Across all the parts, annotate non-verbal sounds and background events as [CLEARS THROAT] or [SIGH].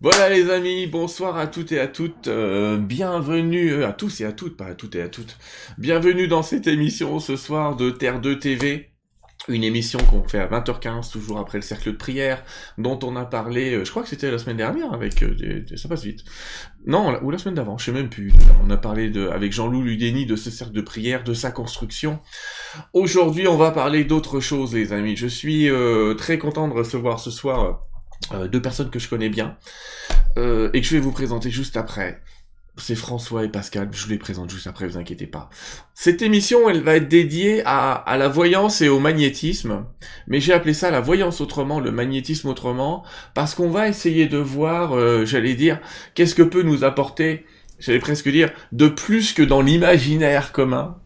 Voilà les amis, bonsoir à toutes et à toutes, euh, bienvenue euh, à tous et à toutes, pas à toutes et à toutes, bienvenue dans cette émission ce soir de Terre 2 TV, une émission qu'on fait à 20h15, toujours après le cercle de prière, dont on a parlé, euh, je crois que c'était la semaine dernière avec, ça passe vite, non, ou la semaine d'avant, je sais même plus, on a parlé de, avec Jean-Loup Ludeni de ce cercle de prière, de sa construction. Aujourd'hui on va parler d'autre chose les amis, je suis très content de recevoir ce soir euh, deux personnes que je connais bien euh, et que je vais vous présenter juste après. C'est François et Pascal, je vous les présente juste après, vous inquiétez pas. Cette émission, elle va être dédiée à, la voyance et au magnétisme, mais j'ai appelé ça la voyance autrement, le magnétisme autrement, parce qu'on va essayer de voir, euh, j'allais dire, qu'est-ce que peut nous apporter, j'allais presque dire, de plus que dans l'imaginaire commun,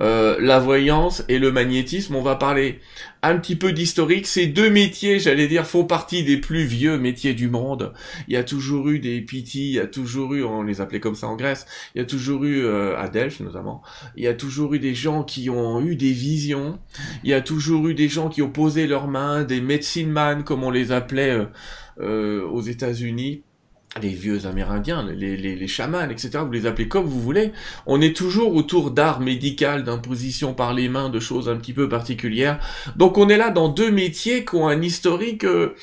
euh, la voyance et le magnétisme. On va parler un petit peu d'historique. Ces deux métiers, j'allais dire, font partie des plus vieux métiers du monde. Il y a toujours eu des piti, il y a toujours eu, on les appelait comme ça en Grèce, il y a toujours eu, euh, à Delphes notamment, il y a toujours eu des gens qui ont eu des visions, il y a toujours eu des gens qui ont posé leurs mains, des medicine man, comme on les appelait euh, aux États-Unis les vieux amérindiens, les, les, les chamans, etc., vous les appelez comme vous voulez, on est toujours autour d'art médical, d'imposition par les mains, de choses un petit peu particulières. Donc on est là dans deux métiers qui ont un historique euh,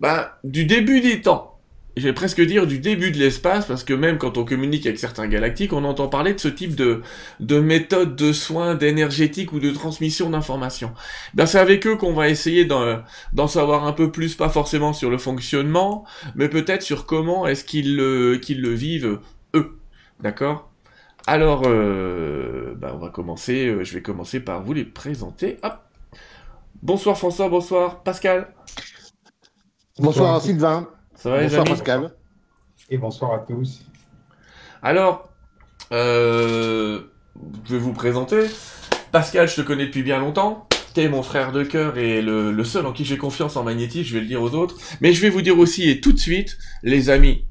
bah, du début des temps je vais presque dire du début de l'espace, parce que même quand on communique avec certains galactiques, on entend parler de ce type de, de méthode de soins, d'énergétique ou de transmission d'informations. Ben, c'est avec eux qu'on va essayer d'en savoir un peu plus, pas forcément sur le fonctionnement, mais peut-être sur comment est-ce qu'ils le, qu'ils le vivent, eux. D'accord? Alors, euh, ben, on va commencer, euh, je vais commencer par vous les présenter. Hop Bonsoir François, bonsoir Pascal. Bonsoir Sylvain. Ça va, Bonsoir Pascal. Et bonsoir à tous. Alors, euh, je vais vous présenter. Pascal, je te connais depuis bien longtemps. T'es mon frère de cœur et le, le seul en qui j'ai confiance en magnétisme, je vais le dire aux autres. Mais je vais vous dire aussi, et tout de suite, les amis,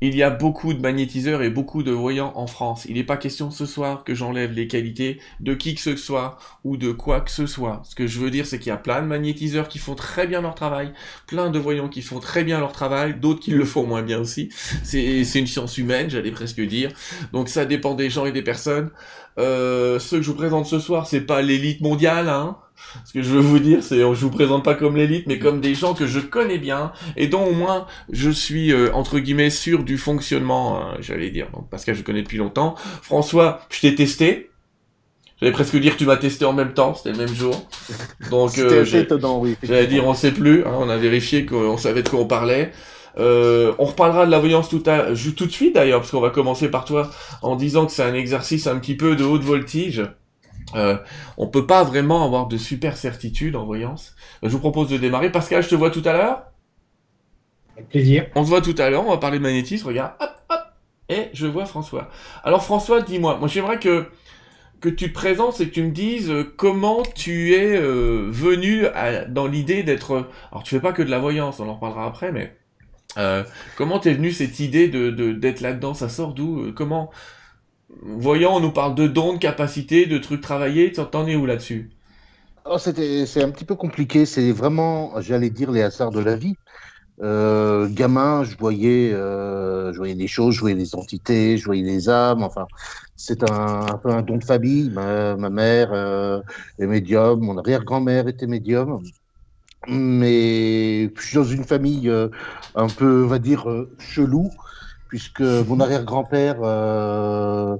il y a beaucoup de magnétiseurs et beaucoup de voyants en France. Il n'est pas question ce soir que j'enlève les qualités de qui que ce soit ou de quoi que ce soit. Ce que je veux dire, c'est qu'il y a plein de magnétiseurs qui font très bien leur travail, plein de voyants qui font très bien leur travail, d'autres qui le font moins bien aussi. C'est une science humaine, j'allais presque dire. Donc ça dépend des gens et des personnes. Euh, ceux que je vous présente ce soir, c'est pas l'élite mondiale, hein. Ce que je veux vous dire, c'est je vous présente pas comme l'élite, mais comme des gens que je connais bien et dont au moins je suis euh, entre guillemets sûr du fonctionnement, euh, j'allais dire. Donc parce que je connais depuis longtemps. François, je t'ai testé. J'allais presque dire tu m'as testé en même temps, c'était le même jour. Donc euh, oui, j'allais dire on sait plus, hein, on a vérifié qu'on savait de quoi on parlait. Euh, on reparlera de la voyance tout, à, tout de suite d'ailleurs, parce qu'on va commencer par toi en disant que c'est un exercice un petit peu de haute voltige. Euh, on peut pas vraiment avoir de super certitude en voyance. Je vous propose de démarrer. Pascal, je te vois tout à l'heure. Avec plaisir. On se voit tout à l'heure, on va parler de magnétisme, regarde, hop, hop, et je vois François. Alors François, dis-moi, moi, j'aimerais que que tu te présentes et que tu me dises euh, comment tu es euh, venu dans l'idée d'être... Alors tu fais pas que de la voyance, on en reparlera après, mais euh, comment t'es venu cette idée de d'être là-dedans? Ça sort d'où? Comment voyons, on nous parle de dons, de capacités, de trucs travaillés. T'en es où là-dessus? Oh, C'est un petit peu compliqué. C'est vraiment, j'allais dire, les hasards de la vie. Euh, gamin, je voyais, euh, je voyais des choses, je voyais des entités, je voyais des âmes. Enfin, c'est un, un, peu un don de famille. Ma, mère euh, est médium, mon arrière-grand-mère était médium. Mais je suis dans une famille un peu, on va dire, chelou puisque mon arrière-grand-père, euh,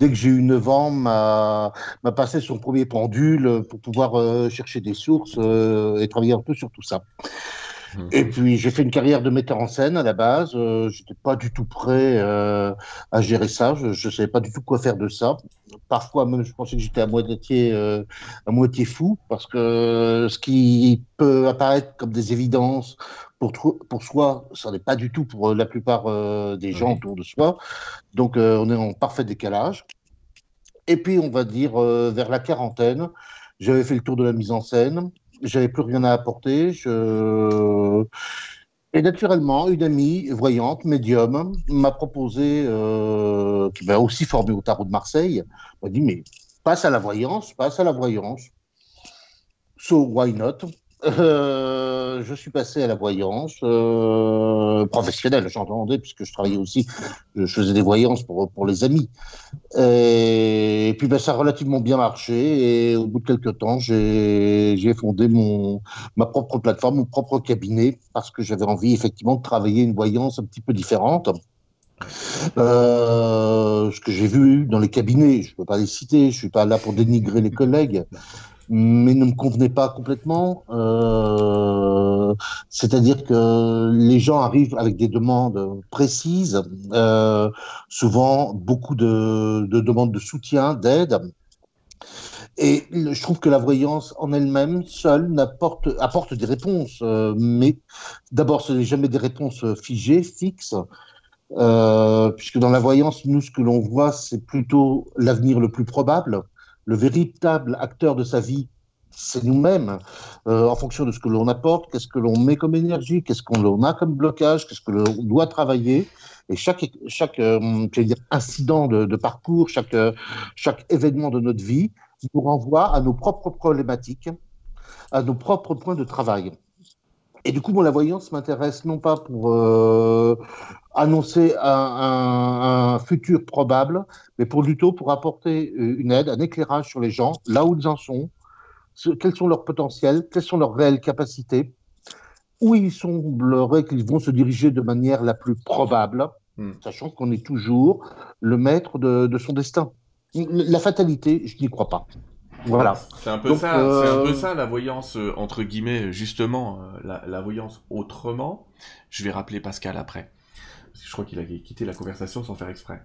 dès que j'ai eu 9 ans, m'a passé son premier pendule pour pouvoir euh, chercher des sources euh, et travailler un peu sur tout ça. Mhm. Et puis j'ai fait une carrière de metteur en scène à la base. Euh, J'étais pas du tout prêt euh, à gérer ça. Je, ne savais pas du tout quoi faire de ça. Parfois même, je pensais que j'étais à moitié euh, à moitié fou parce que ce qui peut apparaître comme des évidences pour pour soi, ça n'est pas du tout pour la plupart euh, des gens autour de soi. Donc on est en parfait décalage. Et puis on va dire vers la quarantaine, j'avais fait le tour de la mise en scène j'avais plus rien à apporter. Et naturellement, une amie voyante, médium, m'a proposé, euh, qui m'a aussi formé au tarot de Marseille, m'a dit mais passe à la voyance, passe à la voyance. So why not? Euh, je suis passé à la voyance euh, professionnelle, j'entendais, puisque je travaillais aussi, je faisais des voyances pour, pour les amis. Et, puis ben, ça a relativement bien marché, et au bout de quelques temps, j'ai fondé mon, ma propre plateforme, mon propre cabinet, parce que j'avais envie effectivement de travailler une voyance un petit peu différente. Euh, ce que j'ai vu dans les cabinets, je ne peux pas les citer, je ne suis pas là pour dénigrer les collègues, mais ne me convenait pas complètement. Euh, C'est-à-dire que les gens arrivent avec des demandes précises, euh, souvent beaucoup de, de, demandes de soutien, d'aide. Et je trouve que la voyance en elle-même, seule, apporte, des réponses. Euh, mais d'abord, ce n'est jamais des réponses figées, fixes. Puisque dans la voyance, nous, ce que l'on voit, c'est plutôt l'avenir le plus probable. Le véritable acteur de sa vie, c'est nous-mêmes, euh, en fonction de ce que l'on apporte, qu'est-ce que l'on met comme énergie, qu'est-ce qu'on a comme blocage, qu'est-ce que l'on doit travailler. Et chaque, euh, incident de, parcours, chaque, chaque événement de notre vie nous renvoie à nos propres problématiques, à nos propres points de travail. Et du coup, moi, la voyance m'intéresse non pas pour euh, annoncer un, un, un, futur probable, mais pour plutôt pour apporter euh, une aide, un éclairage sur les gens, là où ils en sont, ce, quels sont leurs potentiels, quelles sont leurs réelles capacités, où il semblerait qu'ils vont se diriger de manière la plus probable, hmm. sachant qu'on est toujours le maître de, de son destin. La fatalité, je n'y crois pas. Voilà. C'est un peu Donc, ça, euh... c'est un peu ça la voyance euh, entre guillemets justement euh, la, la, voyance autrement. Je vais rappeler Pascal après. Parce que je crois qu'il a quitté la conversation sans faire exprès.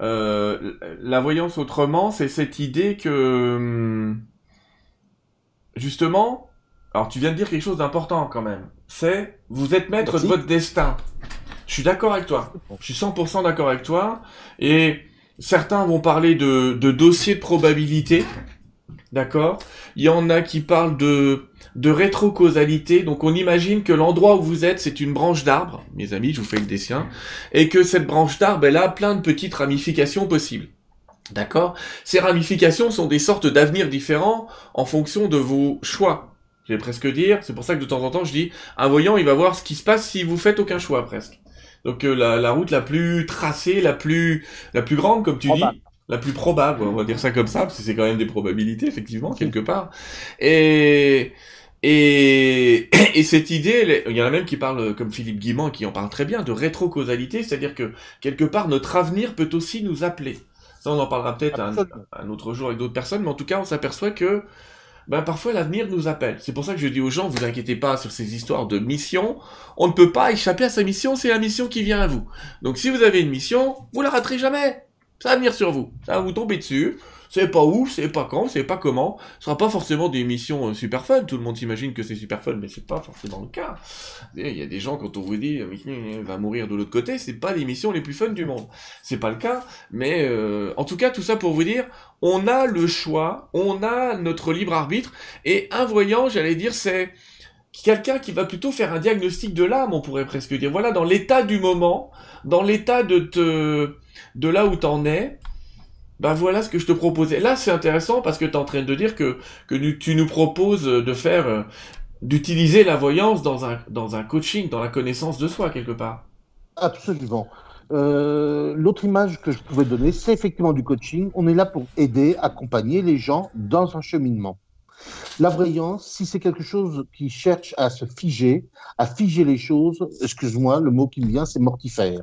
Euh, la voyance autrement, c'est cette idée que hum, justement, alors tu viens de dire quelque chose d'important quand même. C'est vous êtes maître Merci. de votre destin. Je suis d'accord avec toi. Je suis 100% d'accord avec toi. Et certains vont parler de, de dossier de probabilité. D'accord Il y en a qui parlent de, de rétrocausalité. Donc on imagine que l'endroit où vous êtes, c'est une branche d'arbre, mes amis, je vous fais le dessin, et que cette branche d'arbre, elle a plein de petites ramifications possibles. D'accord Ces ramifications sont des sortes d'avenirs différents en fonction de vos choix. Je vais presque dire, c'est pour ça que de temps en temps je dis, un voyant, il va voir ce qui se passe si vous faites aucun choix presque. Donc euh, la, la, route la plus tracée, la plus la plus grande, comme tu dis, la plus probable, on va dire ça comme ça, parce que c'est quand même des probabilités, effectivement, quelque part. Et, et, et cette idée, il y en a même qui parlent, comme Philippe Guimand, qui en parle très bien, de rétrocausalité, c'est-à-dire que, quelque part, notre avenir peut aussi nous appeler. Ça, on en parlera peut-être un, un, autre jour avec d'autres personnes, mais en tout cas, on s'aperçoit que, ben, parfois l'avenir nous appelle. C'est pour ça que je dis aux gens, vous inquiétez pas sur ces histoires de mission. On ne peut pas échapper à sa mission, c'est la mission qui vient à vous. Donc si vous avez une mission, vous la raterez jamais. Ça va venir sur vous. Ça va vous tomber dessus. C'est pas où, c'est pas quand, c'est pas comment. Ce sera pas forcément des missions super fun. Tout le monde s'imagine que c'est super fun, mais c'est pas forcément le cas. Il y a des gens, quand on vous dit, il va mourir de l'autre côté, c'est pas les missions les plus fun du monde. C'est pas le cas. Mais, euh, en tout cas, tout ça pour vous dire, on a le choix, on a notre libre arbitre, et un voyant, j'allais dire, c'est, quelqu'un qui va plutôt faire un diagnostic de l'âme, on pourrait presque dire. Voilà, dans l'état du moment, dans l'état de te, de là où t'en es, ben voilà ce que je te proposais. Là, c'est intéressant parce que tu en train de dire que, que tu nous proposes de faire, euh, d'utiliser la voyance dans un, dans un coaching, dans la connaissance de soi, quelque part. Absolument. Euh, L'autre image que je pouvais donner, c'est effectivement du coaching. On est là pour aider, accompagner les gens dans un cheminement. La voyance, si c'est quelque chose qui cherche à se figer, à figer les choses, excuse-moi, le mot qui me vient, c'est mortifère.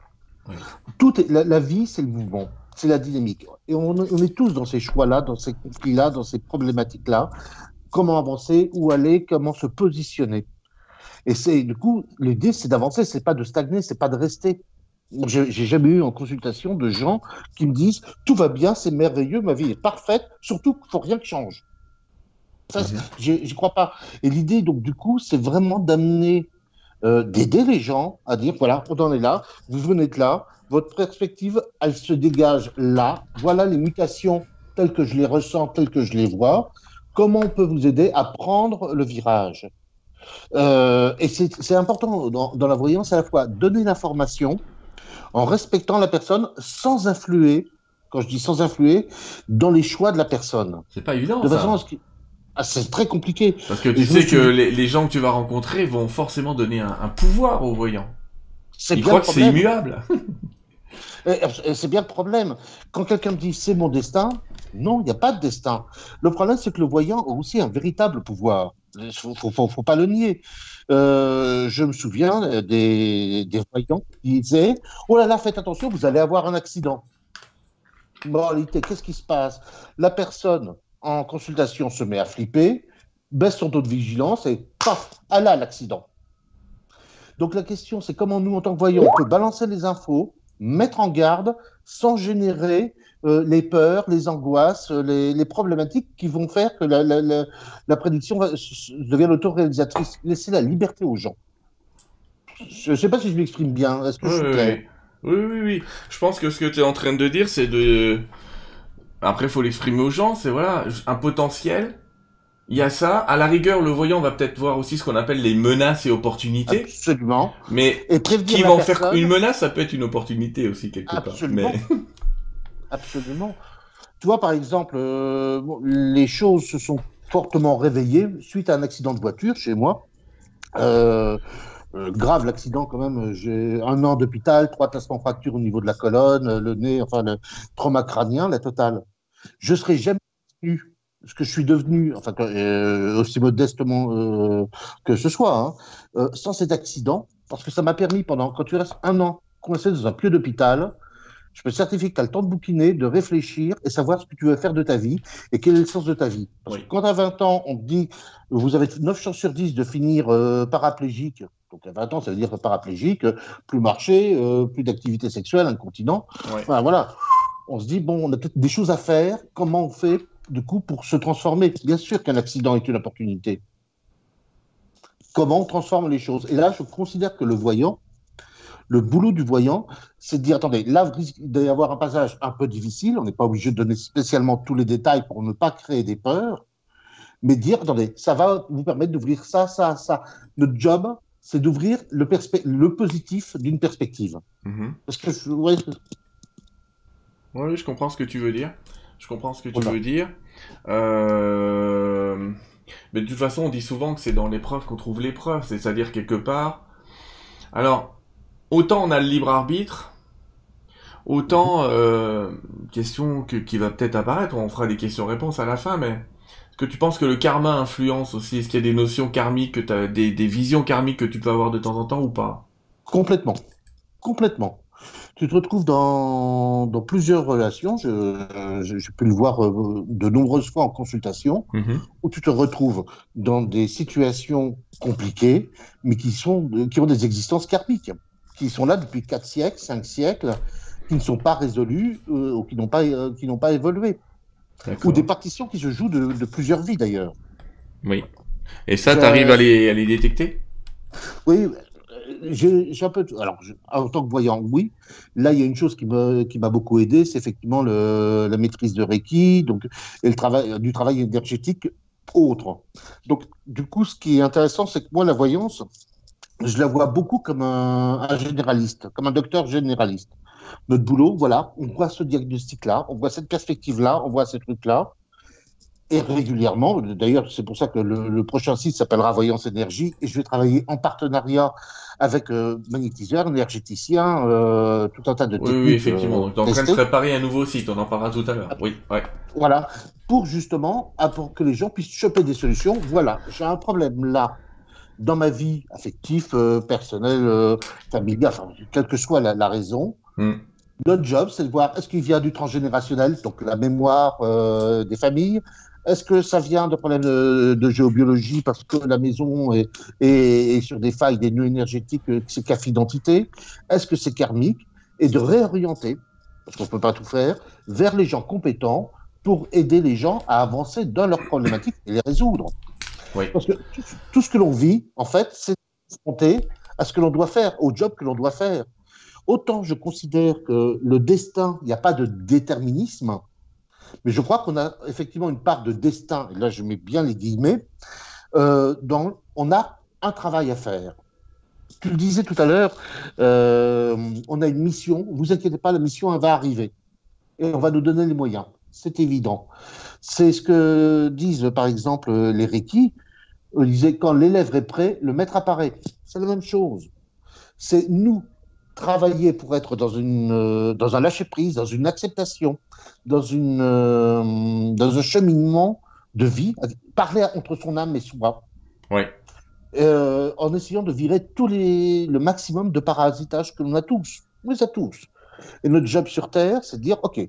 Oui. Tout est, la, la vie, c'est le mouvement, c'est la dynamique. Et on, on, est tous dans ces choix-là, dans ces conflits-là, dans ces problématiques-là. Comment avancer, où aller, comment se positionner. Et c'est du coup, l'idée, c'est d'avancer, c'est pas de stagner, c'est pas de rester. J'ai jamais eu en consultation de gens qui me disent tout va bien, c'est merveilleux, ma vie est parfaite, surtout qu'il faut rien que change. Ça, mmh. j'y crois pas. Et l'idée, donc, du coup, c'est vraiment d'amener, euh, d'aider les gens à dire voilà, on en est là, vous venez de là, votre perspective, elle se dégage là, voilà les mutations telles que je les ressens, telles que je les vois. Comment on peut vous aider à prendre le virage euh, Et c'est important dans, dans la voyance à la fois donner l'information en respectant la personne sans influer quand je dis sans influer, dans les choix de la personne. C'est pas évident. De ça. façon à ce. Ah, c'est très compliqué. Parce que tu sais que les, gens que tu vas rencontrer vont forcément donner un, pouvoir aux voyants. Ils croient que c'est immuable. [LAUGHS] [LAUGHS] c'est bien le problème. Quand quelqu'un me dit c'est mon destin, non, il n'y a pas de destin. Le problème, c'est que le voyant a aussi un véritable pouvoir. Il ne faut, pas le nier. Euh, je me souviens des, des voyants qui disaient Oh là là, faites attention, vous allez avoir un accident. Moralité, qu'est-ce qui se passe? La personne en consultation se met à flipper, baisse son taux de vigilance et paf, elle a l'accident. Donc la question, c'est comment nous, en tant que voyants, on peut balancer les infos, mettre en garde, sans générer euh, les peurs, les angoisses, les, problématiques qui vont faire que la, prédiction devient l'autoréalisatrice. Laisser la liberté aux gens. Je ne sais pas si je m'exprime bien. Est-ce que je suis clair oui, oui, oui. Je pense que ce que tu es en train de dire, c'est de après, il faut l'exprimer aux gens, c'est voilà, un potentiel. Il y a ça. À la rigueur, le voyant va peut-être voir aussi ce qu'on appelle les menaces et opportunités. Absolument. Mais qui va en faire une menace, ça peut être une opportunité aussi quelque Absolument. part. Mais... [LAUGHS] Absolument. Tu vois, par exemple, euh, les choses se sont fortement réveillées suite à un accident de voiture chez moi. Euh, euh, grave l'accident quand même. J'ai un an d'hôpital, trois placements fractures au niveau de la colonne, le nez, enfin le trauma crânien, la totale je serais jamais devenu ce que je suis devenu, enfin euh, aussi modestement euh, que ce soit, hein, euh, sans cet accident, parce que ça m'a permis pendant, quand tu restes un an coincé dans un pieu d'hôpital, je me certifie que tu as le temps de bouquiner, de réfléchir et savoir ce que tu veux faire de ta vie et quel est le sens de ta vie. Parce que quand à 20 ans, on te dit vous avez 9 chances sur 10 de finir paraplégique, donc à 20 ans, ça veut dire paraplégique, plus marcher, plus d'activité sexuelle, incontinent. Enfin, voilà on se dit, bon, on a peut-être des choses à faire, comment on fait du coup pour se transformer? Bien sûr qu'un accident est une opportunité. Comment on transforme les choses? Et là, je considère que le voyant, le boulot du voyant, c'est de dire, attendez, là, il risque d'y avoir un passage un peu difficile, on n'est pas obligé de donner spécialement tous les détails pour ne pas créer des peurs, mais dire, attendez, ça va vous permettre d'ouvrir ça, ça, ça. Notre job, c'est d'ouvrir le, le, positif d'une perspective. Mm-hmm. Parce que, oui, je comprends ce que tu veux dire. Je comprends ce que tu veux dire. Euh, mais de toute façon, on dit souvent que c'est dans l'épreuve qu'on trouve l'épreuve, c'est-à-dire quelque part. Alors, autant on a le libre arbitre, autant euh, question qui va peut-être apparaître. On fera des questions-réponses à la fin, mais est-ce que tu penses que le karma influence aussi? Est-ce qu'il y a des notions karmiques, que as, des, des visions karmiques que tu peux avoir de temps en temps ou pas? Complètement, complètement tu te retrouves dans, dans plusieurs relations. J'ai pu le voir euh, de nombreuses fois en consultation, mhm. où tu te retrouves dans des situations compliquées, mais qui, sont, qui ont des existences karmiques, qui sont là depuis 4 siècles, 5 siècles, qui ne sont pas résolues euh, ou qui n'ont pas, euh, qui pas évolué. Ou des partitions qui se jouent de, de plusieurs vies d'ailleurs. Oui. Et ça, tu arrives à les, à les détecter? Oui, Alors, en tant que voyant, oui. Là, il y a une chose qui m'a beaucoup aidé, c'est effectivement le, la maîtrise de Reiki, donc et le travail du travail énergétique autre. Donc, du coup, ce qui est intéressant, c'est que moi, la voyance, je la vois beaucoup comme un, un généraliste, comme un docteur généraliste. Notre boulot, voilà, on voit ce diagnostic-là, on voit cette perspective-là, on voit ces trucs-là et régulièrement. D'ailleurs, c'est pour ça que le, prochain site s'appellera Voyance Énergie et je vais travailler en partenariat avec euh, magnétiseurs, énergéticiens, euh, tout un tas de techniques. Oui, oui effectivement. Donc, en train de préparer un nouveau site, on en parlera tout à l'heure. Oui, ouais. Voilà, pour justement, pour que les gens puissent choper des solutions. Voilà, j'ai un problème là dans ma vie affective, euh, personnelle, familiale, enfin, quelle que soit la, raison. Hmm. Notre job, c'est de voir est-ce qu'il vient du transgénérationnel, donc la mémoire des familles, est-ce que ça vient de problèmes de, géobiologie parce que la maison est, sur des failles, des nœuds énergétiques, euh, c'est CAF identité Est-ce que c'est karmique? Et de réorienter, parce qu'on ne peut pas tout faire, vers les gens compétents pour aider les gens à avancer dans leurs problématiques et les résoudre. Parce que tout, ce que l'on vit, en fait, c'est confronté à ce que l'on doit faire, au job que l'on doit faire. Autant je considère que le destin, il n'y a pas de déterminisme, mais je crois qu'on a effectivement une part de destin, et là je mets bien les guillemets, euh, dans, on a un travail à faire. Tu le disais tout à l'heure, euh, on a une mission, vous inquiétez pas, la mission va arriver. Et on va nous donner les moyens. c'est évident. C'est ce que disent par exemple les Reiki. Ils disaient quand l'élève est prêt, le maître apparaît. C'est la même chose. C'est nous travailler pour être dans, une, euh, dans un lâcher-prise, dans une acceptation, dans, une, euh, dans un cheminement de vie, parler entre son âme et soi. Ouais. Euh, en essayant de virer tous les, le maximum de parasitage que l'on a tous. On les a tous. Et notre job sur Terre, c'est de dire, OK,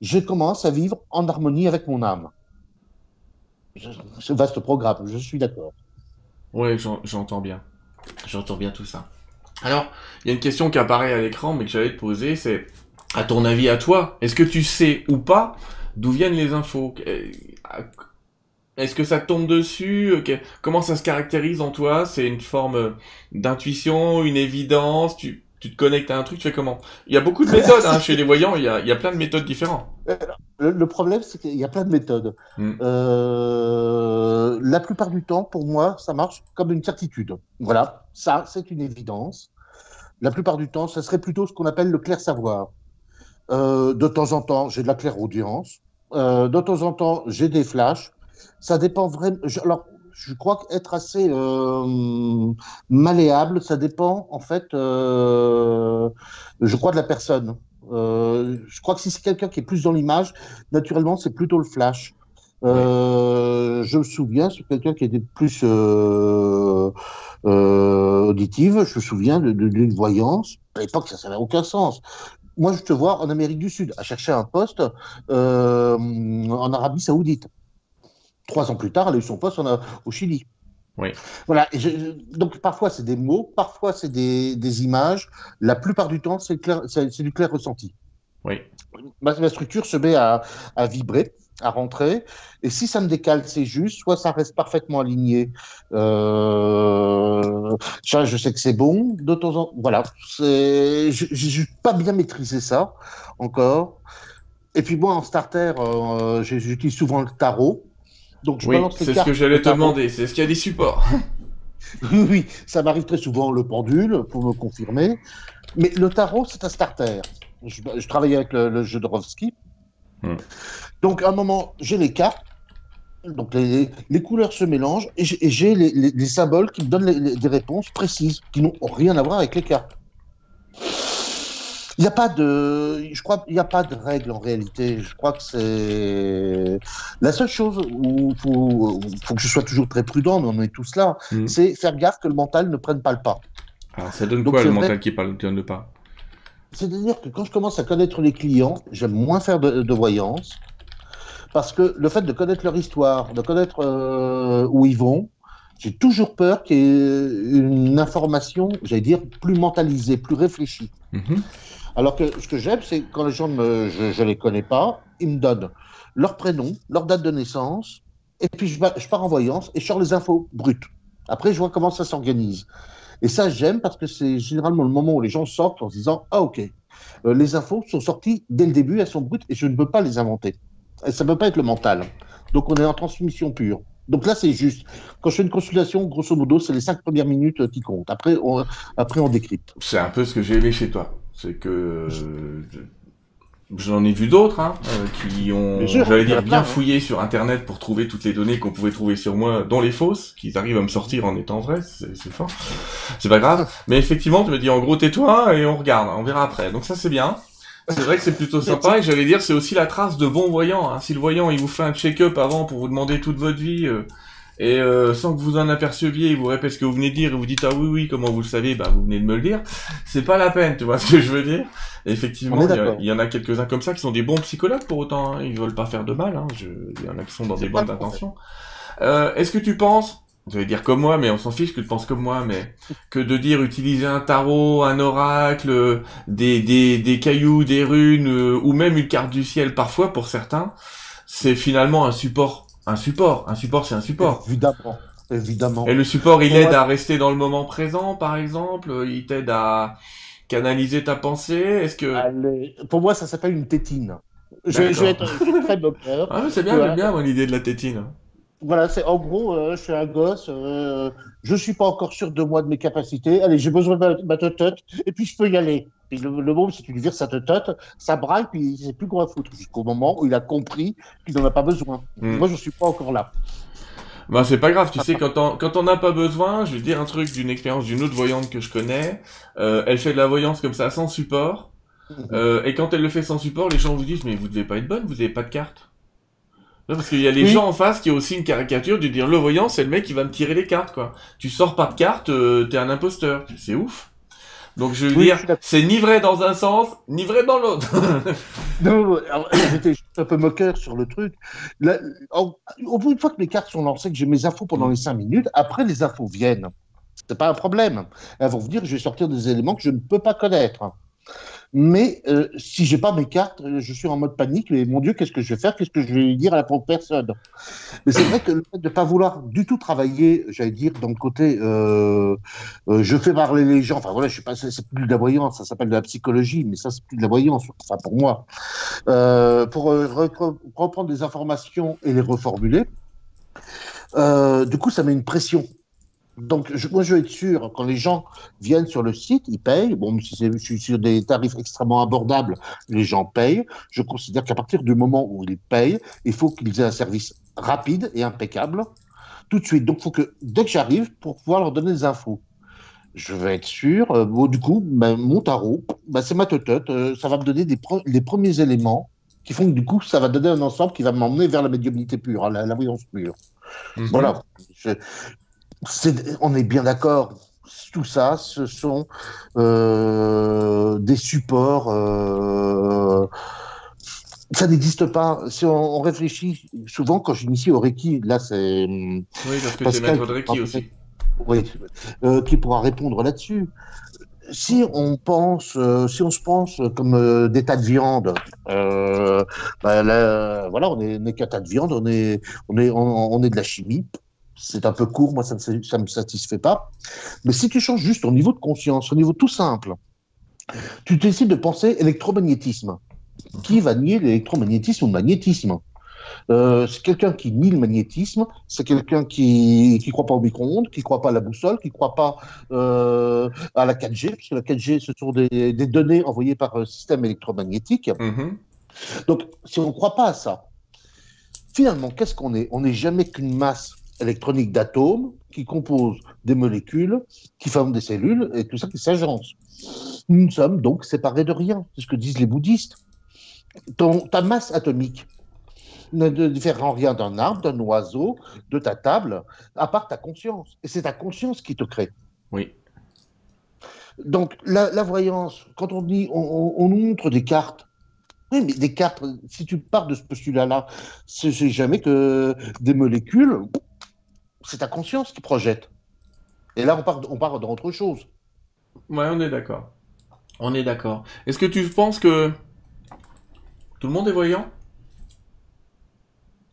je commence à vivre en harmonie avec mon âme. C'est vaste programme, je suis d'accord. Oui, j'entends bien. J'entends bien tout ça. Alors, il y a une question qui apparaît à l'écran, mais que j'allais te poser, c'est, à ton avis, à toi, est-ce que tu sais ou pas d'où viennent les infos? Est-ce que ça tombe dessus? Comment ça se caractérise en toi? C'est une forme d'intuition, une évidence? Tu te connectes à un truc, tu fais comment? Il y a beaucoup de méthodes hein, chez les voyants, il y, a, il y a plein de méthodes différentes. Le, problème, c'est qu'il y a plein de méthodes. Hmm. Euh, la plupart du temps, pour moi, ça marche comme une certitude. Voilà, ça, c'est une évidence. La plupart du temps, ça serait plutôt ce qu'on appelle le clair savoir. Euh, de temps en temps, j'ai de la claire audience. Euh, de temps en temps, j'ai des flashs. Ça dépend vraiment. Alors, je crois qu'être assez euh, malléable, ça dépend en fait, euh, je crois, de la personne. Euh, je crois que si c'est quelqu'un qui est plus dans l'image, naturellement, c'est plutôt le flash. je me souviens, c'est quelqu'un qui était plus auditive, je me souviens d'une voyance. À l'époque, ça n'avait aucun sens moi, je te vois en Amérique du Sud, à chercher un poste en Arabie Saoudite. Trois ans plus tard, elle a eu son poste au Chili. Oui. Voilà. donc parfois c'est des mots, parfois c'est des, images. La plupart du temps, c'est du clair ressenti. Oui. Ma, structure se met à, vibrer, à rentrer. Et si ça me décale, c'est juste. Soit ça reste parfaitement aligné. Euh, je sais que c'est bon. De temps en temps, voilà. Je n'ai pas bien maîtrisé ça encore. Et puis moi, en starter, euh, j'utilise souvent le tarot. Donc oui, c'est ce que j'allais te demander. C'est ce qu'il y a des supports. [LAUGHS] oui, oui, ça m'arrive très souvent le pendule pour me confirmer. Mais le tarot, c'est un starter. Je, je travaillais avec le, jeu de Rovski. Hmm. Donc, à un moment, j'ai les cartes. Donc, les, les, couleurs se mélangent et j'ai les, les, symboles qui me donnent des réponses précises qui n'ont rien à voir avec les cartes. Il n'y a pas de, je crois, il n'y a pas de règle en réalité. Je crois que c'est la seule chose où il faut, faut, que je sois toujours très prudent, mais on est tous là, mm. c'est faire gaffe que le mental ne prenne pas le pas. Alors ça donne quoi le mental qui ne donne pas? C'est-à-dire que quand je commence à connaître les clients, j'aime moins faire de, voyance. Parce que le fait de connaître leur histoire, de connaître euh, où ils vont, j'ai toujours peur qu'il y ait une information, j'allais dire, plus mentalisée, plus réfléchie. Mm-hmm. Alors que ce que j'aime, c'est quand les gens, me, je ne les connais pas, ils me donnent leur prénom, leur date de naissance, et puis je, pars en voyance et je sors les infos brutes. Après, je vois comment ça s'organise. Et ça, j'aime parce que c'est généralement le moment où les gens sortent en se disant Ah, ok, euh, les infos sont sorties dès le début, elles sont brutes et je ne peux pas les inventer. Et ça ne peut pas être le mental. Donc, on est en transmission pure. Donc là, c'est juste. Quand je fais une consultation, grosso modo, c'est les cinq premières minutes qui comptent. Après, après, on décrypte. C'est un peu ce que j'ai aimé chez toi. C'est que j'en ai vu d'autres hein, euh, qui ont, j'allais dire, bien hein. fouillé sur Internet pour trouver toutes les données qu'on pouvait trouver sur moi, dont les fausses, qu'ils arrivent à me sortir en étant vraies, c'est fort. C'est pas grave. Mais effectivement, tu me dis, en gros, tais-toi et on regarde, on verra après. Donc ça, c'est bien. C'est vrai que c'est plutôt sympa et j'allais dire, c'est aussi la trace de bons voyants. Hein. Si le voyant, il vous fait un check-up avant pour vous demander toute votre vie, euh, et euh, sans que vous en aperceviez, il vous répète ce que vous venez de dire et vous dites ah oui oui comment vous le savez, bah vous venez de me le dire. C'est pas la peine, tu vois [LAUGHS] ce que je veux dire. effectivement, il y, en a quelques-uns comme ça qui sont des bons psychologues pour autant. Hein. Ils veulent pas faire de mal. Hein. Il y en a qui sont dans des bonnes intentions. Euh, Est-ce que tu penses, je vais dire comme moi, mais on s'en fiche que tu penses comme moi, mais [LAUGHS] que de dire utiliser un tarot, un oracle, des, des, des cailloux, des runes, euh, ou même une carte du ciel parfois pour certains, c'est finalement un support un support. Un support, c'est un support. Évidemment. Évidemment. Et le support, il aide à rester dans le moment présent, par exemple. Il t'aide à canaliser ta pensée. Est-ce que pour moi, ça s'appelle une tétine. Je, vais être très docteur. Ah, c'est bien, j'aime bien l'idée de la tétine. Voilà, c'est en gros, euh, je suis un gosse, euh, je suis pas encore sûr de moi, de mes capacités. Allez, j'ai besoin de ma, ma teutote, et puis je peux y aller. Puis le, le môme, si tu lui vires sa teutote, ça braille, puis il sait plus quoi foutre, jusqu'au moment où il a compris qu'il n'en a pas besoin. Mm. Moi, je suis pas encore là. Bah c'est pas grave, tu sais, quand on quand on n'a pas besoin, je vais te dire un truc d'une expérience d'une autre voyante que je connais. Euh, elle fait de la voyance comme ça sans support. Euh, et quand elle le fait sans support, les gens vous disent mais vous devez pas être bonne, vous avez pas de carte. Parce qu'il y a les Oui. gens en face qui ont aussi une caricature de dire le voyant c'est le mec qui va me tirer les cartes quoi. Tu sors pas de carte, euh, t'es un imposteur. C'est ouf. Donc je veux Oui, dire, c'est ni vrai dans un sens, ni vrai dans l'autre. [LAUGHS] Non, [CLEARS THROAT] j'étais juste un peu moqueur sur le truc. Là, au, au bout, une fois que mes cartes sont lancées, que j'ai mes infos pendant les cinq minutes, après les infos viennent. C'est pas un problème. Elles vont venir, je vais sortir des éléments que je ne peux pas connaître. Mais euh, si j'ai pas mes cartes, euh, je suis en mode panique. Et mon Dieu, qu'est-ce que je vais faire? Qu'est-ce que je vais dire à la pauvre personne? Mais c'est vrai que le fait de pas vouloir du tout travailler, j'allais dire, dans le côté, euh, euh, je fais parler les gens. Enfin voilà, je suis pas, c'est plus de la voyance, ça s'appelle de la psychologie, mais ça c'est plus de la voyance. Enfin pour moi, euh, pour euh, repre- reprendre des informations et les reformuler. Euh, du coup, ça met une pression. Donc, je, moi, je veux être sûr, quand les gens viennent sur le site, ils payent. Bon, si c'est- je suis sur des tarifs extrêmement abordables, les gens payent. Je considère qu'à partir du moment où ils payent, il faut qu'ils aient un service rapide et impeccable tout de suite. Donc, il faut que, dès que j'arrive, pour pouvoir leur donner des infos, je veux être sûr. euh, bon, du coup, ben, mon tarot, ben, c'est ma teutote. euh, ça va me donner des pre- les premiers éléments qui font que, du coup, ça va donner un ensemble qui va m'emmener vers la médiumnité pure, hein, la, la voyance pure. Voilà. Je- on est bien d'accord. Tout ça, ce sont euh, des supports. euh, ça n'existe pas. Si on, on réfléchit souvent, quand j'initie au Reiki, là, c'est Oui, parce que Pascal, maître de Reiki aussi. oui, euh, qui pourra répondre là-dessus. Si on pense, si on se pense comme des tas de viande, bah, là, voilà, on est, on est qu'un tas de viande, on est, on est, on, on est de la chimie. C'est un peu court, moi ça ça me satisfait pas. Mais si tu changes juste au niveau de conscience, au niveau tout simple, tu décides de penser électromagnétisme. Qui va nier l'électromagnétisme ou le magnétisme? Euh, c'est quelqu'un qui nie le magnétisme, c'est quelqu'un qui qui croit pas au micro-ondes, qui croit pas à la boussole, qui croit pas euh, à la 4G, puisque la 4G ce sont des, des données envoyées par un système électromagnétique. Mhm. Donc si on ne croit pas à ça, finalement qu'est-ce qu'on est? On n'est jamais qu'une masse électronique d'atomes qui composent des molécules, qui forment des cellules et tout ça qui s'agence. Nous ne sommes donc séparés de rien, c'est ce que disent les bouddhistes. Ton, ta masse atomique ne diffère en rien d'un arbre, d'un oiseau, de ta table, à part ta conscience. Et c'est ta conscience qui te crée. Oui. Donc, la, la voyance, quand on dit, on, on- montre des cartes. Oui, mais des cartes, si tu pars de ce postulat-là, c'est jamais que des molécules, c'est ta conscience qui projette. Et là, on part, on part dans autre chose. Ouais, on est d'accord. On est d'accord. Est-ce que tu penses que tout le monde est voyant?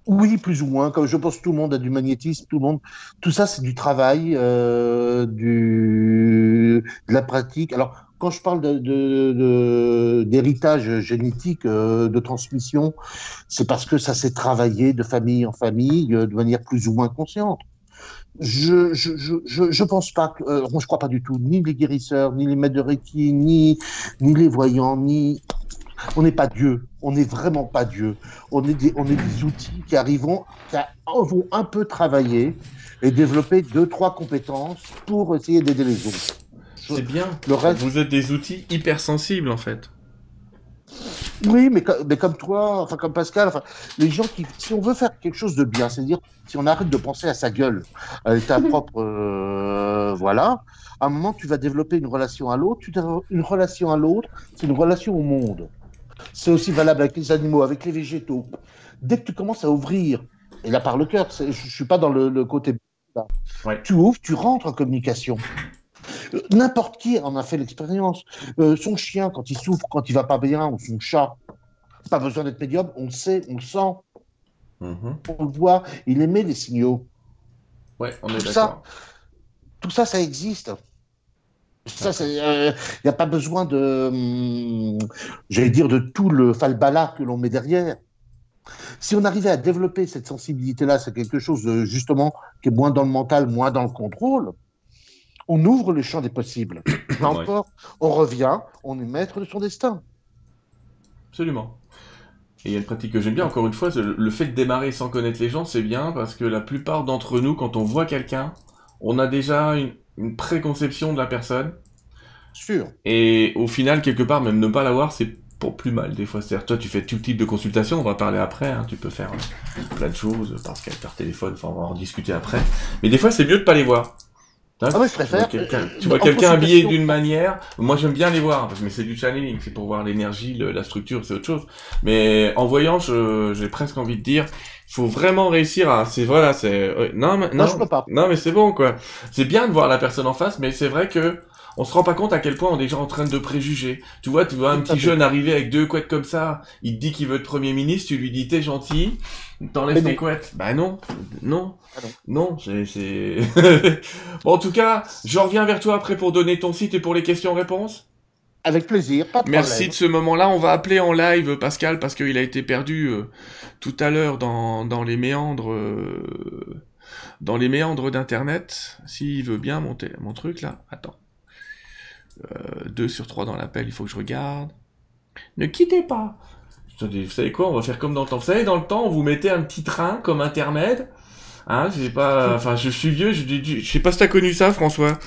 Oui, plus ou moins. Comme je pense que tout le monde a du magnétisme, tout le monde, tout ça, c'est du travail, euh, du, de la pratique. Alors, quand je parle de, de- de- d'héritage génétique, euh, de transmission, c'est parce que ça s'est travaillé de famille en famille, euh, de manière plus ou moins consciente. Je je je pense pas que euh, je crois pas du tout ni les guérisseurs ni les maîtres de Reiki ni ni les voyants ni on n'est pas Dieu on n'est vraiment pas Dieu on est des on est des outils qui arriveront qui vont un peu travailler et développer deux trois compétences pour essayer d'aider les autres. C'est bien. Le reste Vous êtes des outils hypersensibles en fait. Oui, mais, mais comme toi, enfin comme Pascal, enfin, les gens qui, si on veut faire quelque chose de bien, c'est-à-dire si on arrête de penser à sa gueule, à l'état [LAUGHS] propre, euh, voilà, à un moment tu vas développer une relation à l'autre, une relation à l'autre, c'est une relation au monde. C'est aussi valable avec les animaux, avec les végétaux. Dès que tu commences à ouvrir, et là par le cœur, je, je suis pas dans le, le côté, là. Ouais. tu ouvres, tu rentres en communication. Euh, N'importe qui en a fait l'expérience. Euh, son chien, quand il souffre, quand il va pas bien, ou son chat, pas besoin d'être médium, on le sait, on le sent, Mhm. on le voit, il émet les signaux. Ouais, on est Tout ça, d'accord. Tout ça, ça existe. Ça, il n'y a pas besoin de, hum, j'allais dire, de tout le falbala que l'on met derrière. Si on arrivait à développer cette sensibilité-là, c'est quelque chose de, justement qui est moins dans le mental, moins dans le contrôle. On ouvre le champ des possibles. [COUGHS] Encore, on revient, on est maître de son destin. Absolument. Et il y a une pratique que j'aime bien, encore une fois, le fait de démarrer sans connaître les gens, c'est bien parce que la plupart d'entre nous, quand on voit quelqu'un, on a déjà une, une préconception de la personne. Sûr. Et au final, quelque part, même ne pas l'avoir, c'est pour plus mal des fois. C'est-à-dire, toi, tu fais tout type de consultation, on va parler après, hein, tu peux faire euh, plein de choses par Skype, par téléphone, enfin, on va en discuter après. Mais des fois, c'est mieux de pas les voir. Hein, Ah ouais, je tu vois préfère. quelqu'un, euh, tu vois quelqu'un habillé consultation. d'une manière, moi j'aime bien les voir, mais c'est du channeling, c'est pour voir l'énergie, la structure, c'est autre chose. Mais en voyant, je- j'ai presque envie de dire, faut vraiment réussir à, c'est voilà, c'est, ouais, non, mais, Non, non, je peux pas. non, mais c'est bon, quoi. C'est bien de voir la personne en face, mais c'est vrai que on se rend pas compte à quel point on est déjà en train de préjuger. Tu vois, tu vois un petit jeune arriver avec deux couettes comme ça, il te dit qu'il veut être premier ministre, tu lui dis t'es gentil, t'enlèves tes couettes. Bah non, non, Ah non, c'est... c'est- [LAUGHS] bon, en tout cas, je reviens vers toi après pour donner ton site et pour les questions-réponses. Avec plaisir, pas de Merci problème. de ce moment-là. On va appeler en live Pascal parce qu'il a été perdu euh, tout à l'heure dans, dans les méandres euh, dans les méandres d'internet. S'il veut bien monter mon truc là, attends. Euh, 2 sur 3 dans l'appel, il faut que je regarde. Ne quittez pas. Attendez, Vous savez quoi On va faire comme dans le temps. Vous savez, dans le temps, vous mettez un petit train comme intermède. Hein, j'ai pas, enfin, je suis vieux. Je, je, je sais pas si t'as connu ça, François.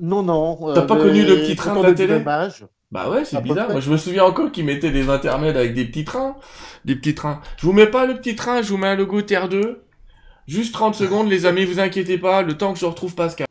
Non, non. T'as pas mais connu le petit train de la de télé dommage. Bah ouais, c'est bizarre. Moi, je me souviens encore qu'ils mettaient des intermèdes avec des petits trains. Des petits trains. Je vous mets pas le petit train, je vous mets un logo Terre 2. Juste 30 secondes, les amis, vous inquiétez pas, le temps que je retrouve Pascal.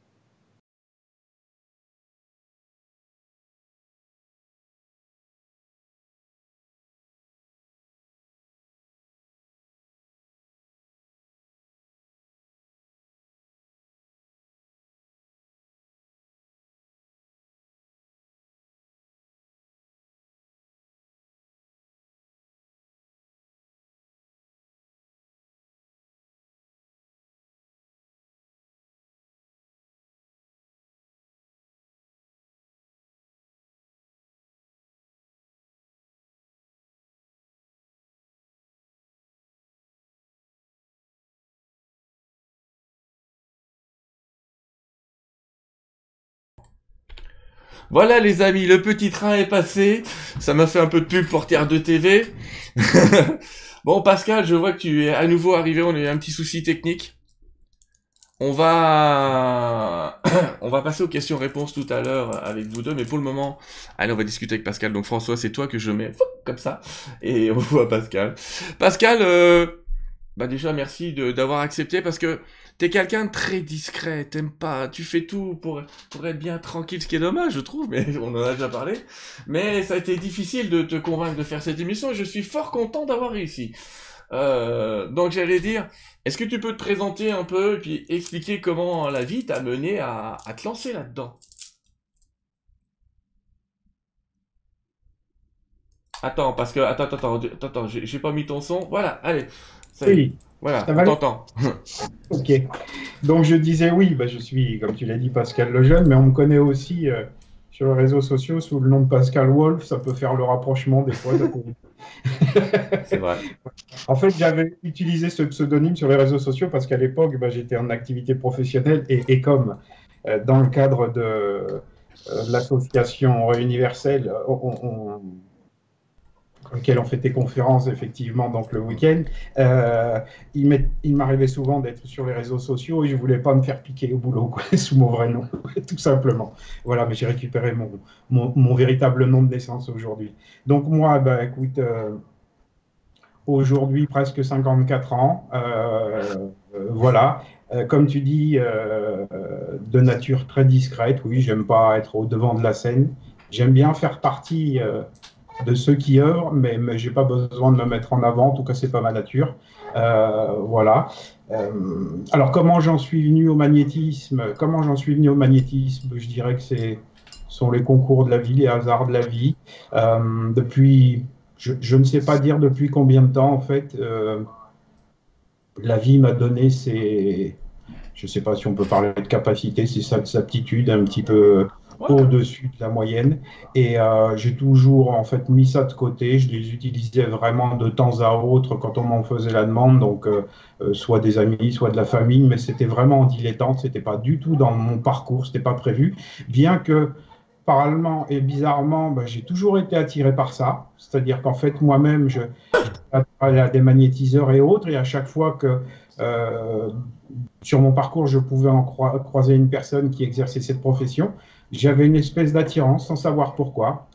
Voilà les amis, le petit train est passé. Ça m'a fait un peu de pub pour Terre 2 TV. [LAUGHS] bon Pascal, je vois que tu es à nouveau arrivé, on a eu un petit souci technique. On va [COUGHS] on va passer aux questions-réponses tout à l'heure avec vous deux, mais pour le moment, allez, on va discuter avec Pascal. Donc François, c'est toi que je mets comme ça et on [LAUGHS] voit Pascal. Pascal, euh, bah déjà merci de- d'avoir accepté parce que t'es quelqu'un de très discret, t'aimes pas, tu fais tout pour pour être bien tranquille, ce qui est dommage, je trouve, mais [LAUGHS] on en a déjà parlé. Mais ça a été difficile de te convaincre de faire cette émission et je suis fort content d'avoir réussi. Euh, donc j'allais dire, est-ce que tu peux te présenter un peu et puis expliquer comment la vie t'a mené à, à te lancer là-dedans? Attends, parce que attends, attends, attends, j'ai pas mis ton son. Voilà, allez. Ça y est. Voilà, on t'entend. [LAUGHS] ok. Donc je disais oui, bah, je suis, comme tu l'as dit, Pascal Lejeune, mais on me connaît aussi euh, sur les réseaux sociaux sous le nom de Pascal Wolf. Ça peut faire le rapprochement des fois. peut- [LAUGHS] [LAUGHS] C'est vrai. En fait, j'avais utilisé ce pseudonyme sur les réseaux sociaux parce qu'à l'époque, bah, j'étais en activité professionnelle et, et comme euh, dans le cadre de euh, l'association Réuniverselle, on, on, auquel on fait des conférences effectivement donc le week-end, euh, il m'arrivait souvent d'être sur les réseaux sociaux et je voulais pas me faire piquer au boulot [LAUGHS] sous mon vrai nom, [LAUGHS] tout simplement. Voilà, mais j'ai récupéré mon, véritable nom de naissance aujourd'hui. Donc moi, bah, écoute, euh, aujourd'hui presque 54 ans, euh, voilà. Comme tu dis, de nature très discrète, oui, j'aime pas être au devant de la scène. J'aime bien faire partie de ceux qui œuvrent, mais, mais j'ai pas besoin de me mettre en avant. En tout cas, c'est pas ma nature. Euh, voilà. Euh, alors, comment j'en suis venu au magnétisme? Comment j'en suis venu au magnétisme? Je dirais que c'est sont les concours de la vie, les hasards de la vie. Euh, depuis, je, je ne sais pas dire depuis combien de temps en fait. la vie m'a donné ses, je ne sais pas si on peut parler de capacité, ses aptitudes un petit peu au-dessus de la moyenne. Et euh, j'ai toujours en fait mis ça de côté. Je les utilisais vraiment de temps à autre quand on m'en faisait la demande, donc euh, euh, soit des amis, soit de la famille, mais c'était vraiment en dilettante. C'était pas du tout dans mon parcours, c'était pas prévu. Bien que parallèlement et bizarrement, ben, j'ai toujours été attiré par ça. C'est-à-dire qu'en fait, moi-même, je à des magnétiseurs et autres, et à chaque fois que sur mon parcours, je pouvais en croiser une personne qui exerçait cette profession, j'avais une espèce d'attirance sans savoir pourquoi.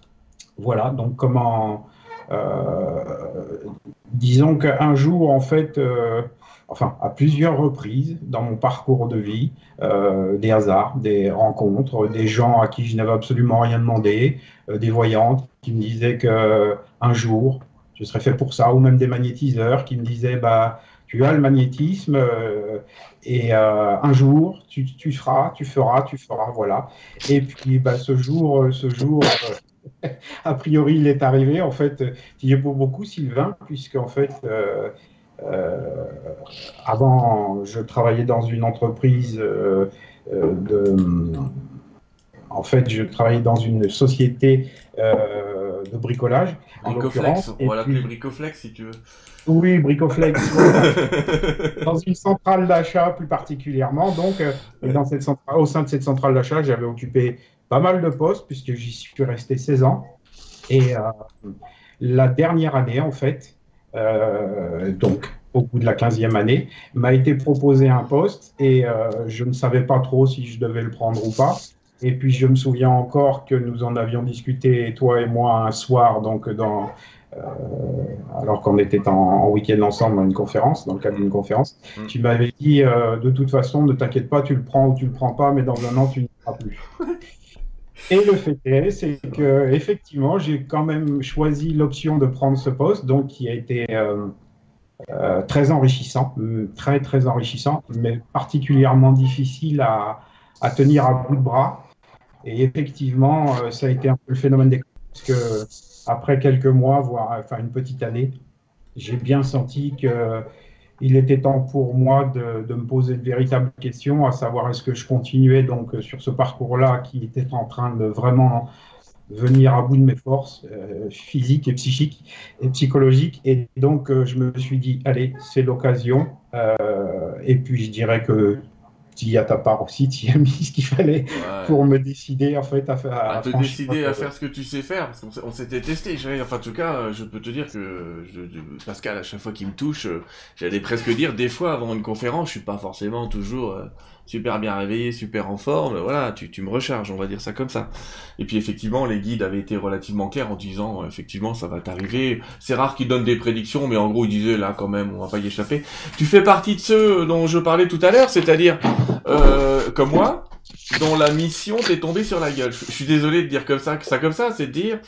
Voilà, donc comment. Euh, disons qu'un jour, en fait, euh, enfin, à plusieurs reprises dans mon parcours de vie, euh, des hasards, des rencontres, des gens à qui je n'avais absolument rien demandé, des voyantes qui me disaient que un jour, je serais fait pour ça, ou même des magnétiseurs qui me disaient, bah, tu as le magnétisme euh, et euh, un jour tu, tu, feras, tu feras, tu feras, voilà. Et puis bah, ce jour, euh, ce jour, [LAUGHS] a priori il est arrivé. En fait, il y a beaucoup Sylvain, puisque en fait, avant je travaillais dans une entreprise de, en fait, je travaillais dans une société de bricolage. Bricoflex, on va l'appeler Bricoflex si tu veux. Oui, Bricoflex. [LAUGHS] dans une centrale d'achat plus particulièrement. Donc, euh, dans cette au sein de cette centrale d'achat, j'avais occupé pas mal de postes puisque j'y suis resté 16 ans. Et euh, la dernière année, en fait, euh, donc au bout de la 15e année, m'a été proposé un poste et je ne savais pas trop si je devais le prendre ou pas. Et puis je me souviens encore que nous en avions discuté, toi et moi, un soir, donc dans, euh, alors qu'on était en, week-end ensemble dans une conférence, dans le cadre d'une conférence. Mm. Tu m'avais dit, euh, de toute façon, ne t'inquiète pas, tu le prends ou tu le prends pas, mais dans un an, tu n'y seras plus. [LAUGHS] Et le fait est, c'est que effectivement, j'ai quand même choisi l'option de prendre ce poste, donc qui a été euh, très enrichissant, très très enrichissant, mais particulièrement difficile à, à tenir à bout de bras. Et effectivement, euh, ça a été un peu le phénomène des parce que après quelques mois, voire enfin une petite année, j'ai bien senti que il était temps pour moi de, de, me poser une véritable question, à savoir est-ce que je continuais donc sur ce parcours-là qui était en train de vraiment venir à bout de mes forces euh, physiques et psychiques et psychologiques. Et donc, euh, je me suis dit, allez, c'est l'occasion. et puis, je dirais que tu à ta part aussi, tu as mis ce qu'il fallait pour me décider en fait à faire. À, te décider à faire ce que tu sais faire, parce qu'on s'était testé. Enfin, en tout cas, je peux te dire que Pascal, à chaque fois qu'il me touche, euh, j'allais presque dire, des fois avant une conférence, je suis pas forcément toujours euh, super bien réveillé, super en forme, voilà, tu, tu me recharges, on va dire ça comme ça. Et puis effectivement, les guides avaient été relativement clairs en disant, euh, effectivement, ça va t'arriver. C'est rare qu'ils donnent des prédictions, mais en gros, ils disaient, là, quand même, on va pas y échapper. Tu fais partie de ceux dont je parlais tout à l'heure, c'est-à-dire, euh, comme moi, dont la mission t'est tombée sur la gueule. Je, suis désolé de dire comme ça, que ça comme ça, c'est de dire,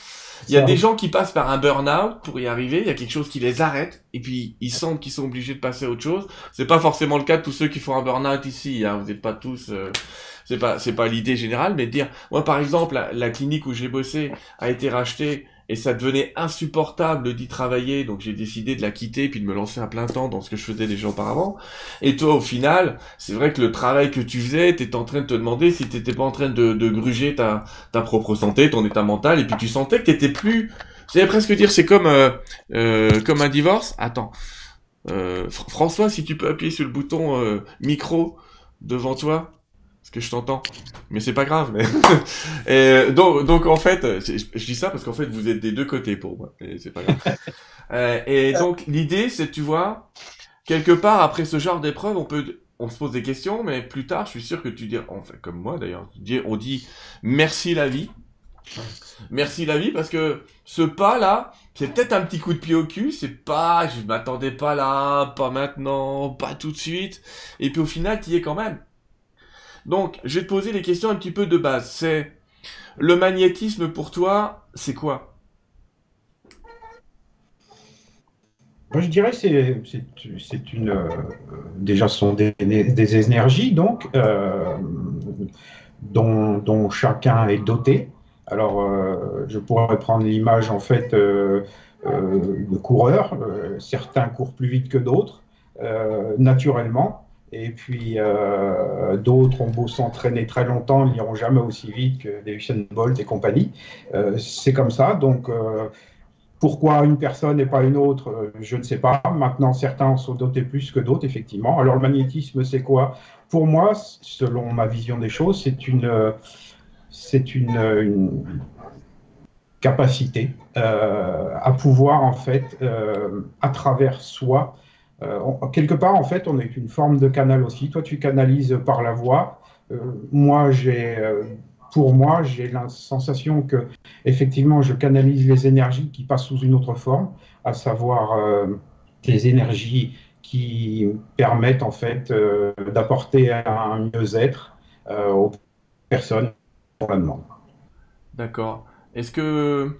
il y a des gens qui passent par un burn-out pour y arriver, il y a quelque chose qui les arrête, et puis ils sentent qu'ils sont obligés de passer à autre chose. C'est pas forcément le cas de tous ceux qui font un burn-out ici, hein. vous n'êtes pas tous... Euh, c'est pas c'est pas l'idée générale, mais de dire, moi par exemple, la clinique où j'ai bossé a été rachetée et ça devenait insupportable d'y travailler, donc j'ai décidé de la quitter puis de me lancer à plein temps dans ce que je faisais déjà auparavant. Et toi, au final, c'est vrai que le travail que tu faisais, t'étais en train de te demander si t'étais pas en train de, gruger ta, ta propre santé, ton état mental, et puis tu sentais que t'étais plus... J'allais presque dire, c'est comme, euh, euh, comme un divorce. Attends. Euh, François, si tu peux appuyer sur le bouton euh, micro devant toi que je t'entends. Mais c'est pas grave. Mais... [LAUGHS] et donc, donc en fait, je dis ça parce qu'en fait vous êtes des deux côtés pour moi. Et c'est pas grave. [LAUGHS] euh, et donc l'idée, c'est tu vois, quelque part après ce genre d'épreuve, on peut, on se pose des questions, mais plus tard, je suis sûr que tu dis, en fait, comme moi d'ailleurs, on dit merci la vie. Merci la vie parce que ce pas là, c'est peut-être un petit coup de pied au cul, c'est pas, je m'attendais pas là, pas maintenant, pas tout de suite, et puis au final, tu y es quand même. Donc, je vais te poser les questions un petit peu de base. C'est le magnétisme pour toi, c'est quoi? Je dirais que c'est une. Euh, déjà, ce sont des, énergies, donc, euh, dont, chacun est doté. Alors, euh, je pourrais prendre l'image, en fait, de coureurs. certains courent plus vite que d'autres, naturellement Et puis euh, d'autres ont beau s'entraîner très longtemps, ils n'iront jamais aussi vite que des Usain Bolt et compagnie. Euh, c'est comme ça. Donc euh, pourquoi une personne et pas une autre, je ne sais pas. Maintenant, certains sont dotés plus que d'autres, effectivement. Alors le magnétisme, c'est quoi? Pour moi, selon ma vision des choses, c'est une, c'est une, une, capacité à pouvoir en fait, à travers soi, euh, quelque part, en fait, on est une forme de canal aussi. Toi, tu canalises par la voix. Euh, moi, j'ai, euh, pour moi, j'ai la sensation que, effectivement, je canalise les énergies qui passent sous une autre forme, à savoir des énergies qui permettent, en fait, d'apporter un mieux-être aux personnes pour la demande. D'accord. Est-ce que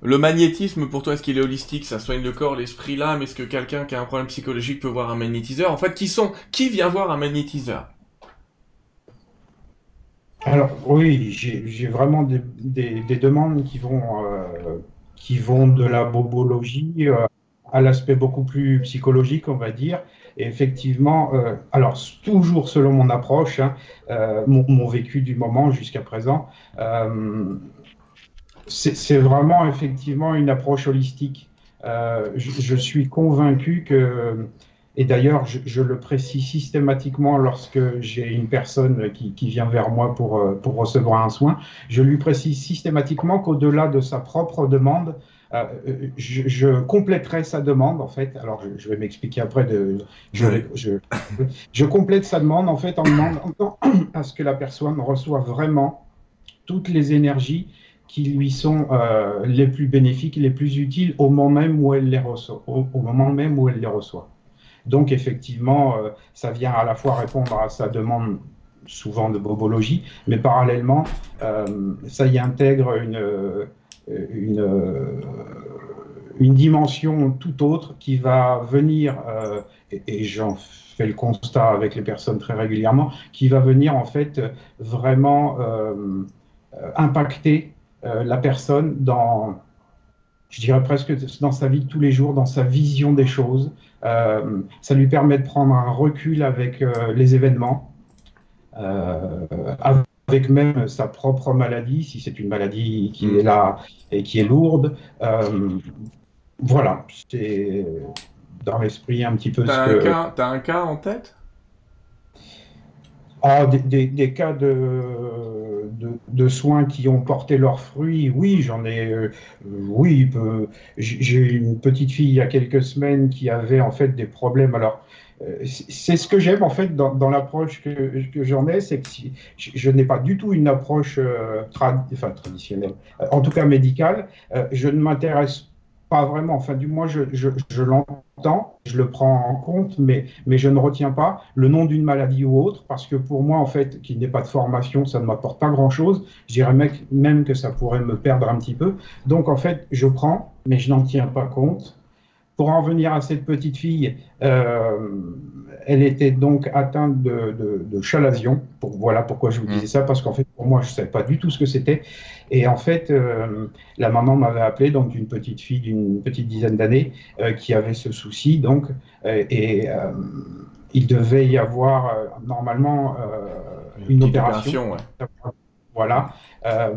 le magnétisme, pour toi, est-ce qu'il est holistique? Ça soigne le corps, l'esprit, l'âme? Est-ce que quelqu'un qui a un problème psychologique peut voir un magnétiseur? En fait, qui sont Qui vient voir un magnétiseur? Alors, oui, j'ai vraiment des, demandes qui vont, euh, qui vont de la bobologie euh, à l'aspect beaucoup plus psychologique, on va dire. Et effectivement, euh, alors toujours selon mon approche, hein, mon, vécu du moment jusqu'à présent, c'est vraiment effectivement une approche holistique. Euh, je, suis convaincu que, et d'ailleurs je, le précise systématiquement lorsque j'ai une personne qui, vient vers moi pour, euh, pour, recevoir un soin, je lui précise systématiquement qu'au-delà de sa propre demande, euh, je, compléterai sa demande en fait. Alors je, vais m'expliquer après. De, je, complète sa demande en fait en demandant [COUGHS] à ce que la personne reçoive vraiment toutes les énergies qui lui sont euh, les plus bénéfiques, les plus utiles au moment même où elle les reçoit. Au, moment même où elle les reçoit. Donc effectivement, euh, ça vient à la fois répondre à sa demande souvent de bobologie, mais parallèlement, euh, ça y intègre une, une, dimension tout autre qui va venir, et, j'en fais le constat avec les personnes très régulièrement, qui va venir en fait vraiment impacter la personne dans, je dirais presque dans sa vie de tous les jours, dans sa vision des choses. Euh, ça lui permet de prendre un recul avec euh, les événements, avec même sa propre maladie, si c'est une maladie qui est là et qui est lourde. voilà, c'est dans l'esprit un petit peu ce que... Tu as un cas en tête? Ah, des, cas de, de, soins qui ont porté leurs fruits, oui, j'en ai. Euh, oui, j'ai une petite fille il y a quelques semaines qui avait en fait des problèmes. Alors, euh, c'est ce que j'aime en fait dans, l'approche que, que j'en ai, c'est que si, je, n'ai pas du tout une approche euh, traditionnelle, en tout cas médicale. je ne m'intéresse pas vraiment. Enfin, du moins, je, je, l'entends, je le prends en compte, mais, mais je ne retiens pas le nom d'une maladie ou autre, parce que pour moi, en fait, qu'il n'ait pas de formation, ça ne m'apporte pas grand-chose. Je dirais même que ça pourrait me perdre un petit peu. Donc, en fait, je prends, mais je n'en tiens pas compte. Pour en venir à cette petite fille, euh, elle était donc atteinte de, de. Pour, voilà pourquoi je vous disais mm. ça, parce qu'en fait, pour moi, je ne savais pas du tout ce que c'était. Et en fait, euh, la maman m'avait appelé, donc une petite fille d'une petite dizaine d'années, euh, qui avait ce souci. Donc, et il devait y avoir normalement une, opération. Voilà. Euh,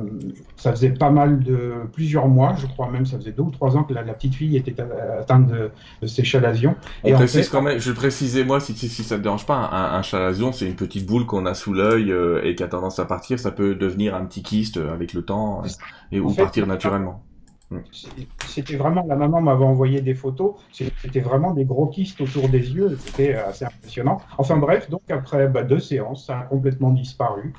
ça faisait pas mal de plusieurs mois, je crois même, ça faisait deux ou trois ans que la, petite fille était atteinte de, de ces chalazions. Et précise quand même, je précisais moi, si, si, ça te dérange pas, un, un chalazion, c'est une petite boule qu'on a sous l'œil euh, et qui a tendance à partir. Ça peut devenir un petit kyste avec le temps et ou partir naturellement. Hmm. C'était vraiment, la maman m'avait envoyé des photos, c'était vraiment des gros kystes autour des yeux, c'était assez impressionnant. Enfin bref, donc après bah, deux séances, ça a complètement disparu.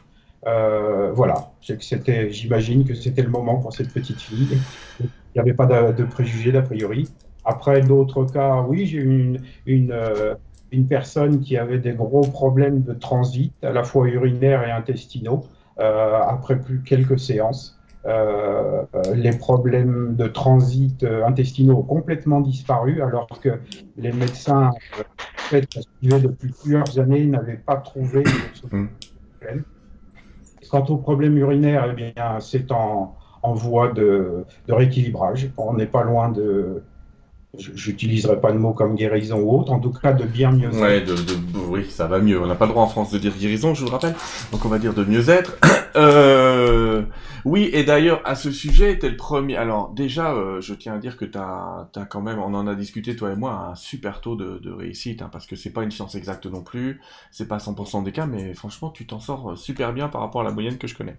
Euh, voilà, c'était, j'imagine que c'était le moment pour cette petite fille. Il n'y avait pas de, préjugés d'a priori. Après d'autres cas, oui, j'ai eu une, une, euh, une, personne qui avait des gros problèmes de transit, à la fois urinaires et intestinaux, euh, après plus quelques séances. les problèmes de transit intestinaux ont complètement disparu, alors que les médecins, en fait, depuis plusieurs années, n'avaient pas trouvé de solution. Quant au problème urinaire, eh bien, c'est en, voie de, rééquilibrage. On n'est pas loin de, j'utiliserai pas de mots comme guérison ou autre, en tout cas de bien mieux être. Ouais, de, oui, ça va mieux. On n'a pas le droit en France de dire guérison, je vous le rappelle. Donc on va dire de mieux être. [COUGHS] euh, oui, et d'ailleurs à ce sujet, t'es le premier. Alors déjà, euh, je tiens à dire que t'as as quand même, on en a discuté toi et moi, un super taux de, de réussite, hein, parce que c'est pas une science exacte non plus, c'est pas 100% des cas, mais franchement, tu t'en sors super bien par rapport à la moyenne que je connais.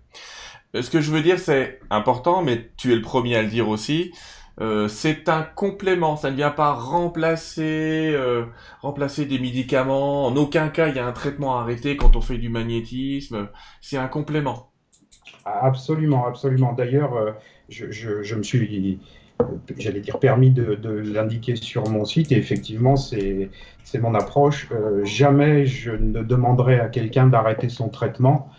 Euh, ce que je veux dire, c'est important, mais tu es le premier à le dire aussi. Euh, c'est un complément, ça ne vient pas remplacer euh, remplacer des médicaments. En aucun cas, il y a un traitement arrêté quand on fait du magnétisme. C'est un complément. Absolument, absolument. D'ailleurs, euh, je, me suis, j'allais dire, permis de, de l'indiquer sur mon site. Et effectivement, c'est mon approche. jamais je ne demanderai à quelqu'un d'arrêter son traitement.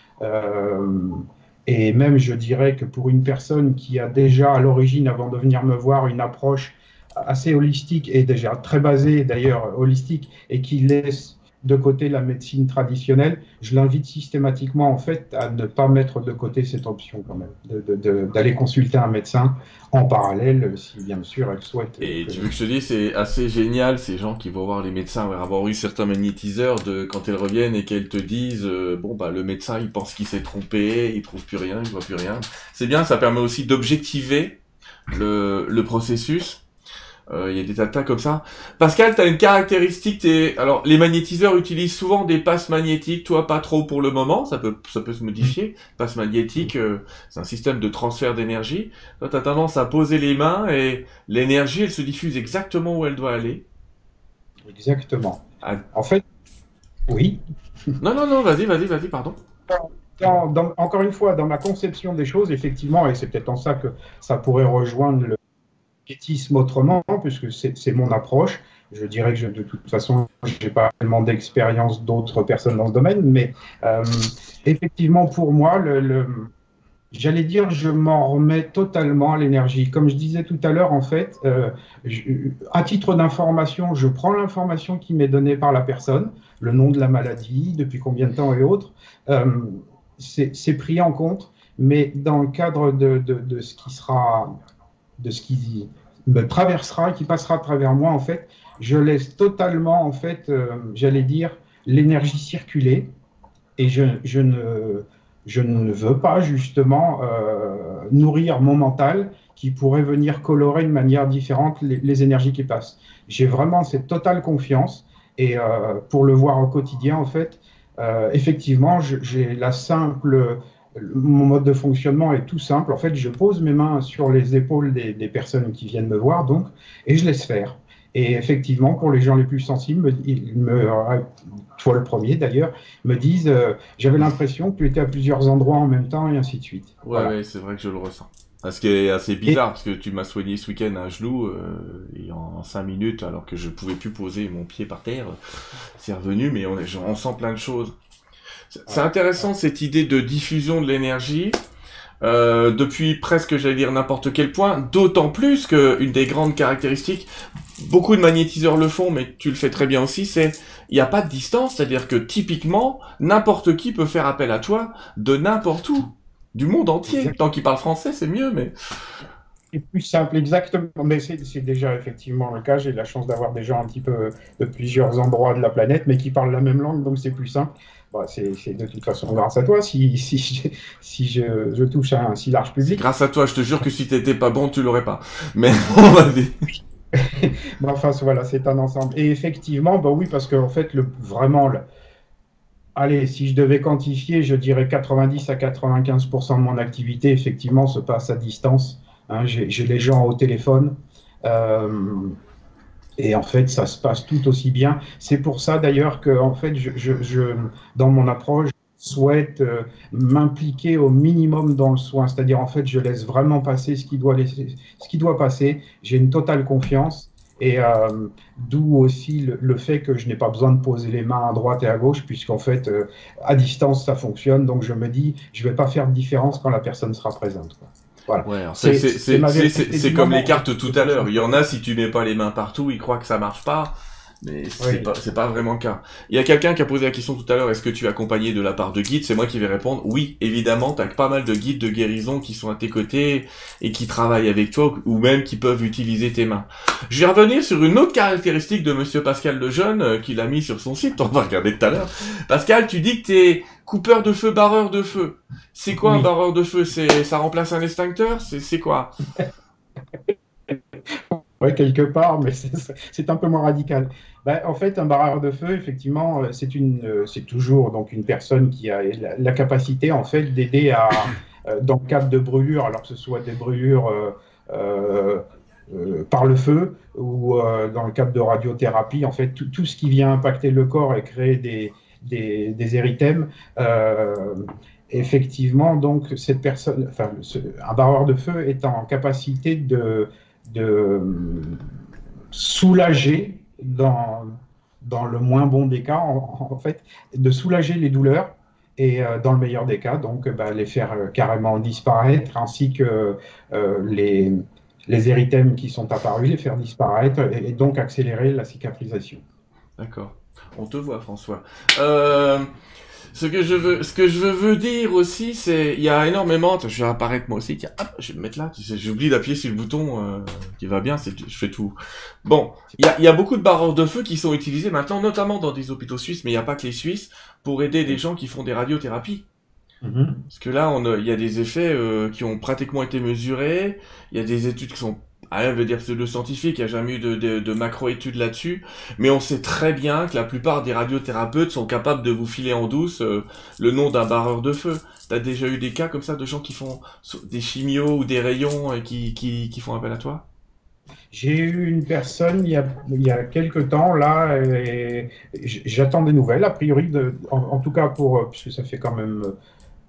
Et même, je dirais que pour une personne qui a déjà à l'origine, avant de venir me voir, une approche assez holistique et déjà très basée d'ailleurs holistique et qui laisse de côté la médecine traditionnelle, je l'invite systématiquement en fait à ne pas mettre de côté cette option quand même, d'aller consulter un médecin en parallèle si bien sûr elle souhaite. Et tu veux que je te dise, c'est assez génial ces gens qui vont voir les médecins, avoir eu certains magnétiseurs de quand elles reviennent et qu'elles te disent euh, bon bah le médecin il pense qu'il s'est trompé, il trouve plus rien, il voit plus rien. C'est bien, ça permet aussi d'objectiver le, le processus euh, il y a des tas comme ça. Pascal, tu as une caractéristique, alors les magnétiseurs utilisent souvent des passes magnétiques, toi pas trop pour le moment, ça peut, ça peut se modifier. Passe magnétique, euh, c'est un système de transfert d'énergie. Toi, tu as tendance à poser les mains et l'énergie, elle se diffuse exactement où elle doit aller. Exactement. Ah. En fait, oui. non, non, non, vas-y, vas-y, vas-y, pardon. encore une fois, dans ma conception des choses, effectivement, et c'est peut-être en ça que ça pourrait rejoindre le, autrement, puisque c'est mon approche. Je dirais que de toute façon, je n'ai pas tellement d'expérience d'autres personnes dans ce domaine, mais euh, effectivement, pour moi, j'allais dire, je m'en remets totalement à l'énergie. Comme je disais tout à l'heure, en fait, euh, à titre d'information, je prends l'information qui m'est donnée par la personne, le nom de la maladie, depuis combien de temps et autres. Euh, c'est pris en compte, mais dans le cadre de ce qui sera de ce qui me traversera, qui passera à travers moi, en fait, je laisse totalement, en fait, euh, j'allais dire, l'énergie circuler et je, je, ne, je ne veux pas justement euh, nourrir mon mental qui pourrait venir colorer de manière différente les, énergies qui passent. J'ai vraiment cette totale confiance et euh, pour le voir au quotidien, en fait, effectivement, j'ai la simple mon mode de fonctionnement est tout simple. En fait, je pose mes mains sur les épaules des, personnes qui viennent me voir, donc, et je laisse faire. Et effectivement, pour les gens les plus sensibles, ils me, toi le premier d'ailleurs, me disent euh, J'avais l'impression que tu étais à plusieurs endroits en même temps, et ainsi de suite. Ouais, c'est vrai que je le ressens. Ce qui est assez bizarre, parce que tu m'as soigné ce week-end un genou, euh, et en 5 minutes, alors que je pouvais plus poser mon pied par terre, c'est revenu, mais on, on sent plein de choses. C'est intéressant cette idée de diffusion de l'énergie. Euh, depuis presque, j'allais dire, n'importe quel point, d'autant plus qu'une des grandes caractéristiques, beaucoup de magnétiseurs le font, mais tu le fais très bien aussi, c'est il n'y a pas de distance, c'est-à-dire que typiquement, n'importe qui peut faire appel à toi de n'importe où, du monde entier. Tant qu'il parle français, c'est mieux, mais... C'est plus simple, exactement. Mais c'est déjà effectivement le cas. J'ai la chance d'avoir des gens un petit peu de plusieurs endroits de la planète, mais qui parlent la même langue, donc c'est plus simple. Bah, c'est de toute façon grâce à toi si, si, je, si je, touche à un si large public. Grâce à toi, je te jure que si t'étais pas bon, tu l'aurais pas. Mais [LAUGHS] on va dire. [LAUGHS] enfin, voilà, c'est un ensemble. Et effectivement, bah oui, parce qu'en fait, le, vraiment, le, allez, si je devais quantifier, je dirais 90 à 95% de mon activité, effectivement, se passe à distance. Hein, J'ai les gens au téléphone. Euh, et en fait, ça se passe tout aussi bien. C'est pour ça d'ailleurs que, en fait, je, je, dans mon approche, je souhaite euh, m'impliquer au minimum dans le soin. C'est-à-dire, en fait, je laisse vraiment passer ce qui doit, laisser, ce qui doit passer. J'ai une totale confiance. Et euh, d'où aussi le, fait que je n'ai pas besoin de poser les mains à droite et à gauche, puisqu'en fait, euh, à distance, ça fonctionne. Donc, je me dis, je ne vais pas faire de différence quand la personne sera présente. Ouais, c'est comme les cartes tout à l'heure. Il y en a, si tu mets pas les mains partout, ils croient que ça marche pas. Mais c'est pas, c'est pas vraiment le cas. Il y a quelqu'un qui a posé la question tout à l'heure, est-ce que tu es accompagné de la part de guides? C'est moi qui vais répondre, oui, évidemment, t'as pas mal de guides de guérison qui sont à tes côtés et qui travaillent avec toi ou même qui peuvent utiliser tes mains. Je vais revenir sur une autre caractéristique de monsieur Pascal Lejeune euh, qu'il a mis sur son site, [LAUGHS] on va regarder tout à l'heure. Pascal, tu dis que t'es coupeur de feu, barreur de feu. C'est quoi un barreur de feu? C'est ça remplace un extincteur? C'est quoi? [LAUGHS] Ouais, quelque part, mais [LAUGHS] c'est un peu moins radical. Ben, en fait, un barreur de feu, effectivement, euh, c'est une, euh, toujours donc une personne qui a la, capacité en fait d'aider à, euh, dans le cadre de brûlures, alors que ce soit des brûlures par le feu ou dans le cadre de radiothérapie, en fait, tout, ce qui vient impacter le corps et créer des, des, des érythèmes. effectivement, donc cette personne, enfin, un barreur de feu est en capacité de de soulager, dans, dans le moins bon des cas, en, fait, de soulager les douleurs et euh, dans le meilleur des cas, donc bah, les faire euh, carrément disparaître, ainsi que euh, les, les érythèmes qui sont apparus, les faire disparaître et, donc accélérer la cicatrisation. D'accord. On te voit, François. Ce que je veux, ce que je veux dire aussi, c'est, il y a énormément, je vais apparaître moi aussi, tiens, hop, je vais me mettre là, j'oublie d'appuyer sur le bouton euh, qui va bien, c'est, je fais tout. Bon, il y a, y a beaucoup de barreurs de feu qui sont utilisés maintenant, notamment dans des hôpitaux suisses, mais il n'y a pas que les Suisses, pour aider des gens qui font des radiothérapies. Mm-hmm. Parce que là, on il y a des effets euh, qui ont pratiquement été mesurés, il y a des études qui sont rien veut dire le scientifique, il n'y a jamais eu de, de, macro-études là-dessus, mais on sait très bien que la plupart des radiothérapeutes sont capables de vous filer en douce euh, le nom d'un barreur de feu. T'as déjà eu des cas comme ça de gens qui font des chimios ou des rayons et qui, font appel à toi? J'ai eu une personne il y a, quelques temps, là, et j'attends des nouvelles, a priori, de, en, tout cas pour, puisque ça fait quand même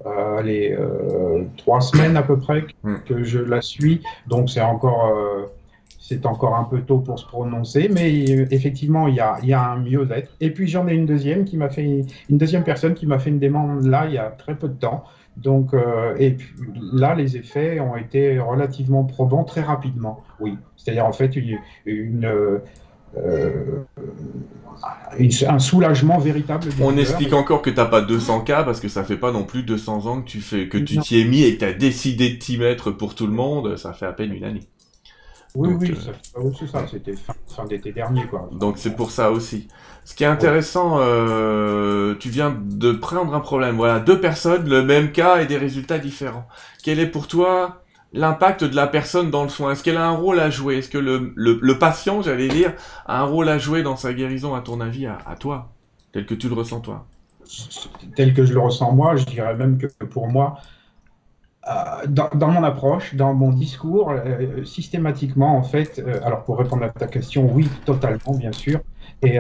euh, les euh, trois semaines à peu près hmm. que je la suis, donc c'est encore euh, c'est encore un peu tôt pour se prononcer, mais effectivement, il y a, y a un mieux-être. Et puis j'en ai une deuxième qui m'a fait une deuxième personne qui m'a fait une demande là il y a très peu de temps. Donc et puis là, les effets ont été relativement probants très rapidement. Oui, c'est-à-dire en fait une, une un soulagement véritable. On explique encore que t'as pas 200 cas parce que ça fait pas non plus 200 ans que tu fais que tu t'y es mis et que tu as décidé de t'y mettre pour tout le monde. Ça fait à peine une année. Oui, oui, euh, c'est ça. C'était fin, d'été dernier, quoi. Donc c'est pour ça aussi. Ce qui est intéressant, euh, tu viens de prendre un problème. Voilà, deux personnes, le même cas et des résultats différents. Quel est pour toi l'impact de la personne dans le soin. Est-ce qu'elle a un rôle à jouer? Est-ce que le, patient, j'allais dire, a un rôle à jouer dans sa guérison, à ton avis, à, toi, tel que tu le ressens toi? Tel que je le ressens moi, je dirais même que pour moi, euh, dans, mon approche, dans mon discours, euh, systématiquement, en fait, euh, alors pour répondre à ta question, oui, totalement, bien sûr. Et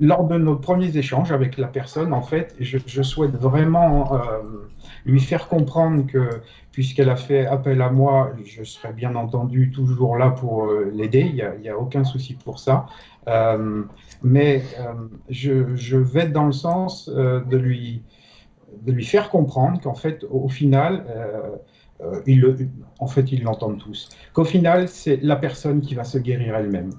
lors de nos premiers échanges avec la personne, en fait, je souhaite vraiment lui faire comprendre que puisqu'elle a fait appel à moi, je serai bien entendu toujours là pour euh, l'aider, il n'y a, aucun souci pour ça. Euh, mais euh, je, vais dans le sens de, lui, de lui faire comprendre qu'en fait, au final, en fait, ils l'entendent tous, qu'au final, c'est la personne qui va se guérir elle-même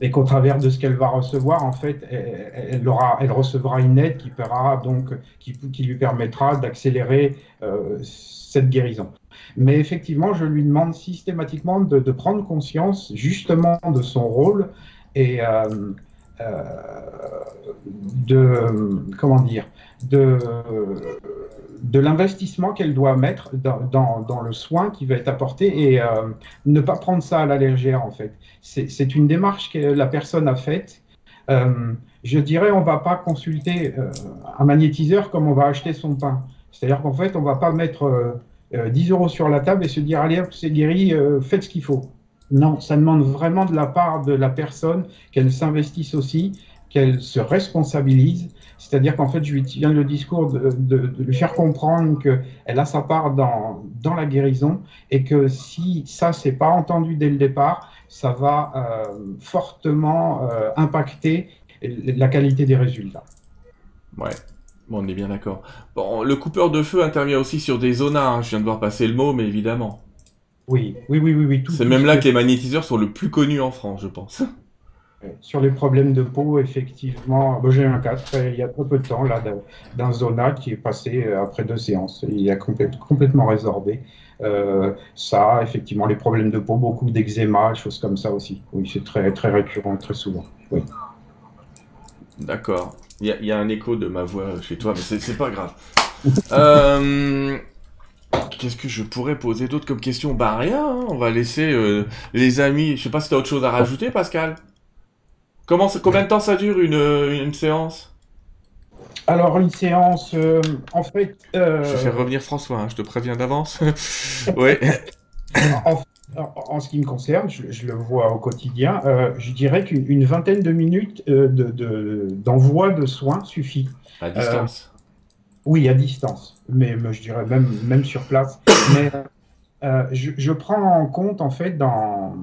et qu'au travers de ce qu'elle va recevoir, en fait, elle, aura, elle recevra une aide qui, donc, qui, lui permettra d'accélérer euh, cette guérison. Mais effectivement, je lui demande systématiquement de, de prendre conscience justement de son rôle et euh, euh, de, comment dire, de, de l'investissement qu'elle doit mettre dans, dans, le soin qui va être apporté et euh, ne pas prendre ça à la légère en fait. C'est une démarche que la personne a faite. Euh, je dirais on va pas consulter euh, un magnétiseur comme on va acheter son pain. C'est-à-dire qu'en fait on va pas mettre 10 euros sur la table et se dire allez c'est guéri, faites ce qu'il faut. Non, ça demande vraiment de la part de la personne qu'elle s'investisse aussi, qu'elle se responsabilise c'est-à-dire qu'en fait, je lui tiens le discours de, lui faire comprendre qu'elle a sa part dans, dans, la guérison et que si ça, c'est pas entendu dès le départ, ça va euh, fortement euh, impacter la qualité des résultats. Ouais, bon, on est bien d'accord. Bon, le coupeur de feu intervient aussi sur des zonas, hein. je viens de voir passer le mot, mais évidemment. Oui, oui, oui, oui. oui c'est même là que les magnétiseurs sont le plus connus en France, je pense. Sur les problèmes de peau, effectivement, j'ai un cas il y a très peu de temps là d'un zona qui est passé euh, après deux séances. Il a complètement résorbé. Euh, ça, effectivement, les problèmes de peau, beaucoup d'eczéma, choses comme ça aussi. Oui, c'est très, très récurrent, très souvent. Oui. D'accord. Il y, a un écho de ma voix chez toi, mais c'est pas grave. [LAUGHS] euh, Qu'est-ce que je pourrais poser d'autre comme question? Bah rien, hein. on va laisser les amis. Je sais pas si tu as autre chose à rajouter, Pascal? Comment, combien de temps ça dure une, une séance? Alors, une séance, euh, en fait. Euh, je vais faire revenir François, hein, je te préviens d'avance. [LAUGHS] oui. En, ce qui me concerne, je, le vois au quotidien, je dirais qu'une vingtaine de minutes d'envoi de, de, soins suffit. À distance oui, à distance, mais, je dirais même, même sur place. Mais euh, je, prends en compte, en fait, dans,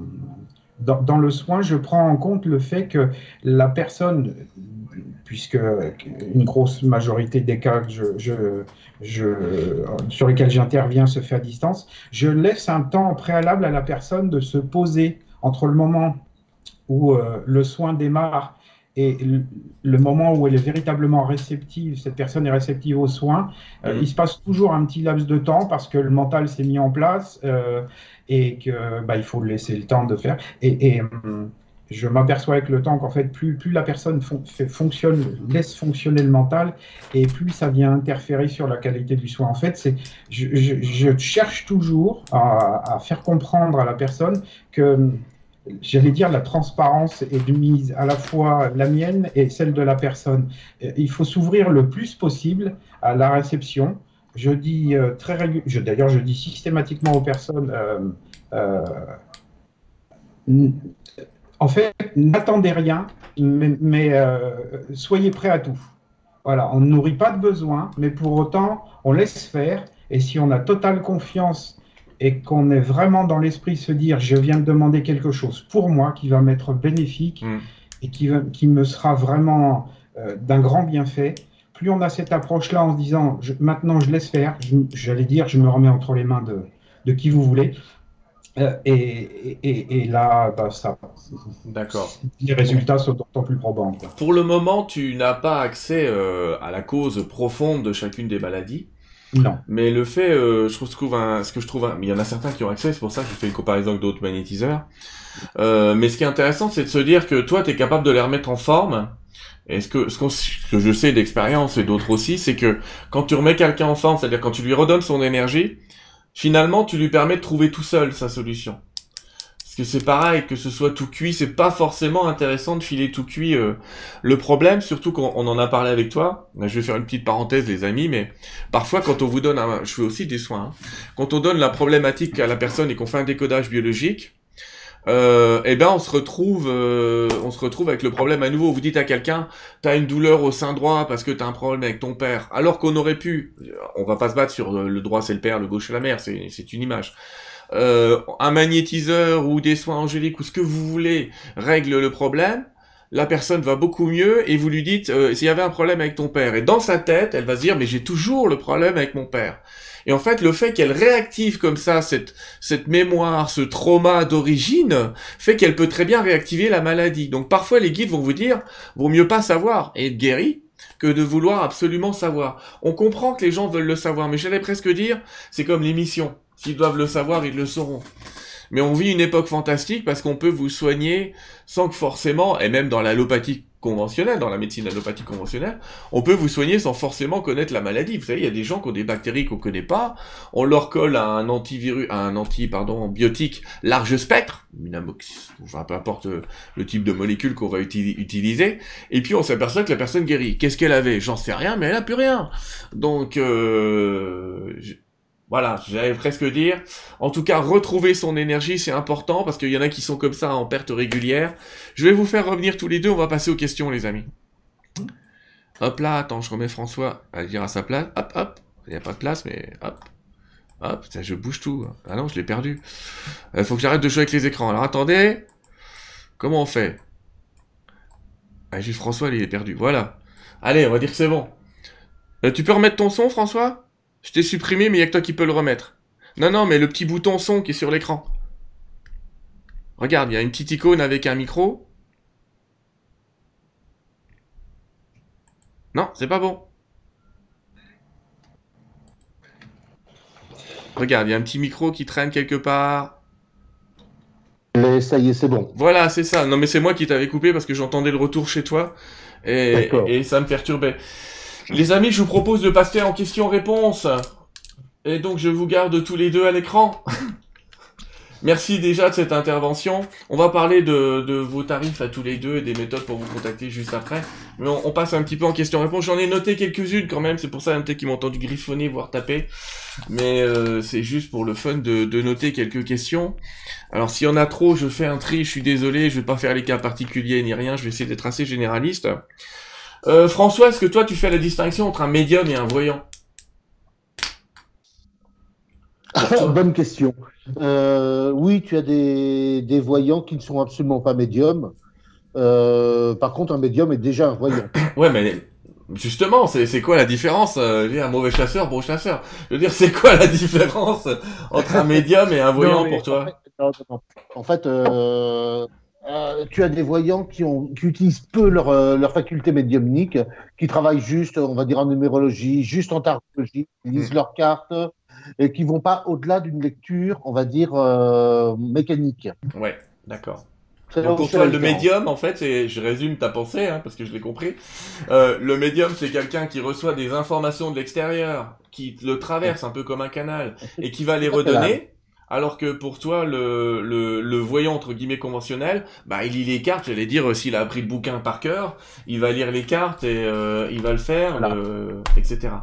dans, le soin, je prends en compte le fait que la personne, puisque une grosse majorité des cas je, je, sur lesquels j'interviens se fait à distance, je laisse un temps préalable à la personne de se poser entre le moment où euh, le soin démarre et le moment où elle est véritablement réceptive, cette personne est réceptive aux soins, euh, mhm. il se passe toujours un petit laps de temps parce que le mental s'est mis en place euh, et que bah, il faut laisser le temps de faire. Et, hum, je m'aperçois avec le temps qu'en fait, plus, plus la personne fonctionne, laisse fonctionner le mental, et plus ça vient interférer sur la qualité du soin. En fait, c'est, je, cherche toujours à, à, faire comprendre à la personne que j'allais dire, la transparence est de mise à la fois la mienne et celle de la personne. Euh, il faut s'ouvrir le plus possible à la réception. Je dis euh, très régulièrement, d'ailleurs, je dis systématiquement aux personnes, euh, en fait, n'attendez rien, mais, mais soyez prêts à tout. Voilà, on ne nourrit pas de besoin, mais pour autant, on laisse faire. Et si on a totale confiance et qu'on est vraiment dans l'esprit se dire je viens de demander quelque chose pour moi qui va m'être bénéfique mm. et qui, qui me sera vraiment euh, d'un grand bienfait, plus on a cette approche-là en se disant maintenant je laisse faire, j'allais dire je me remets entre les mains de, de qui vous voulez. Euh, et, et, et, là, bah, ça, D'accord. les résultats sont d'autant plus probants. Pour le moment, tu n'as pas accès euh, à la cause profonde de chacune des maladies. Non. Mais le fait, euh, je trouve, un, ce que je trouve, un, il y en a certains qui ont accès, c'est pour ça que je fais une comparaison avec d'autres magnétiseurs. Mais ce qui est intéressant, c'est de se dire que toi, tu es capable de les remettre en forme. Et ce que, ce, que je sais d'expérience et d'autres aussi, c'est que quand tu remets quelqu'un en forme, c'est-à-dire quand tu lui redonnes son énergie, finalement, tu lui permets de trouver tout seul sa solution. Parce que c'est pareil, que ce soit tout cuit, c'est pas forcément intéressant de filer tout cuit. Euh. Le problème, surtout quand on en a parlé avec toi, je vais faire une petite parenthèse les amis, mais parfois quand on vous donne, un, je fais aussi des soins, hein. quand on donne la problématique à la personne et qu'on fait un décodage biologique, euh, eh ben on se retrouve, euh, on se retrouve avec le problème à nouveau. Vous dites à quelqu'un, t'as une douleur au sein droit parce que t'as un problème avec ton père, alors qu'on aurait pu, on va pas se battre sur le droit c'est le père, le gauche c'est la mère, c'est une image. Euh, un magnétiseur ou des soins angéliques ou ce que vous voulez règle le problème, la personne va beaucoup mieux et vous lui dites euh, s'il y avait un problème avec ton père. Et dans sa tête, elle va se dire mais j'ai toujours le problème avec mon père. Et en fait, le fait qu'elle réactive comme ça cette, cette mémoire, ce trauma d'origine, fait qu'elle peut très bien réactiver la maladie. Donc parfois, les guides vont vous dire, vaut mieux pas savoir et être guéri que de vouloir absolument savoir. On comprend que les gens veulent le savoir, mais j'allais presque dire, c'est comme l'émission. S'ils doivent le savoir, ils le sauront. Mais on vit une époque fantastique parce qu'on peut vous soigner sans que forcément, et même dans l'allopathie conventionnelle, dans la médecine allopathique conventionnelle, on peut vous soigner sans forcément connaître la maladie. Vous savez, il y a des gens qui ont des bactéries qu'on connaît pas, on leur colle un antivirus, un anti, pardon, biotique large spectre, minamox, enfin peu importe le type de molécule qu'on va utiliser, et puis on s'aperçoit que la personne guérit. Qu'est-ce qu'elle avait? J'en sais rien, mais elle a plus rien. Donc, euh, voilà, j'allais presque dire. En tout cas, retrouver son énergie, c'est important parce qu'il y en a qui sont comme ça en perte régulière. Je vais vous faire revenir tous les deux, on va passer aux questions, les amis. Hop là, attends, je remets François à dire à sa place. Hop, hop. Il n'y a pas de place, mais hop. Hop, je bouge tout. Ah non, je l'ai perdu. Il euh, faut que j'arrête de jouer avec les écrans. Alors attendez. Comment on fait? Ah, juste François, il est perdu. Voilà. Allez, on va dire que c'est bon. Euh, tu peux remettre ton son, François? Je t'ai supprimé, mais il n'y a que toi qui peux le remettre. Non, non, mais le petit bouton son qui est sur l'écran. Regarde, il y a une petite icône avec un micro. Non, c'est pas bon. Regarde, il y a un petit micro qui traîne quelque part. Mais ça y est, c'est bon. Voilà, c'est ça. Non, mais c'est moi qui t'avais coupé parce que j'entendais le retour chez toi et, et ça me perturbait. Les amis, je vous propose de passer en question-réponse. Et donc, je vous garde tous les deux à l'écran. [LAUGHS] Merci déjà de cette intervention. On va parler de, vos tarifs à tous les deux et des méthodes pour vous contacter juste après. Mais on, passe un petit peu en question-réponse. J'en ai noté quelques-unes quand même. C'est pour ça peut-être qu'ils m'ont entendu griffonner, voire taper. Mais euh, c'est juste pour le fun de, de, noter quelques questions. Alors s'il y en a trop, je fais un tri. Je suis désolé. Je vais pas faire les cas particuliers ni rien. Je vais essayer d'être assez généraliste. Euh, François, est-ce que toi tu fais la distinction entre un médium et un voyant Bonne question. Euh, oui, tu as des, des, voyants qui ne sont absolument pas médiums. Euh, par contre, un médium est déjà un voyant. [COUGHS] Ouais, mais justement, c'est quoi la différence euh, Un mauvais chasseur, bon chasseur? Je veux dire, c'est quoi la différence entre un médium et un voyant pour toi? En fait, euh, euh, tu as des voyants qui, ont, qui utilisent peu leur, euh, leur faculté médiumnique, qui travaillent juste, on va dire, en numérologie, juste en tarologie, ils lisent mmh. leurs cartes et qui vont pas au-delà d'une lecture, on va dire, euh, mécanique. Ouais, d'accord. Donc pour toi, le médium, en fait, c'est, je résume ta pensée, hein, parce que je l'ai compris. Le médium, c'est quelqu'un qui reçoit des informations de l'extérieur, qui le traverse un peu comme un canal, [LAUGHS] et qui va les redonner. Alors que pour toi, le, le, le, voyant entre guillemets conventionnel, bah il lit les cartes. J'allais dire s'il a appris le bouquin par cœur, il va lire les cartes et euh, il va le faire, voilà. le, etc.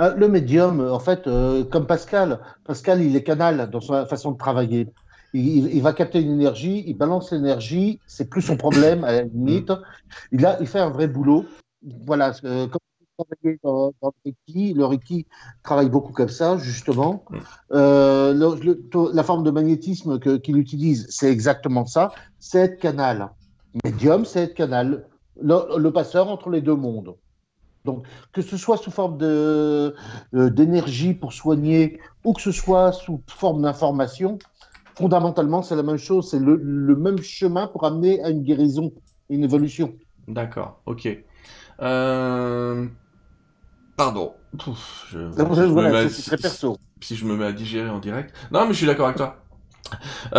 Euh, le médium, en fait, euh, comme Pascal, Pascal, il est canal dans sa façon de travailler. Il, il va capter une énergie, il balance l'énergie, c'est plus son problème à la limite. Il a, il fait un vrai boulot. Voilà, euh, comme dans, dans le Reiki. Le Reiki travaille beaucoup comme ça, justement. Euh, le, le, la forme de magnétisme qu'il qu utilise, c'est exactement ça. C'est être canal. Médium, c'est être canal. Le, le, passeur entre les deux mondes. Donc, que ce soit sous forme euh, d'énergie pour soigner ou que ce soit sous forme d'information, fondamentalement, c'est la même chose. C'est le, le, même chemin pour amener à une guérison, une évolution. D'accord, ok. Euh, Pardon. Pouf, je, non, je voilà, mets... c'est très perso. Si je me mets à digérer en direct. Non, mais je suis d'accord avec toi. [LAUGHS]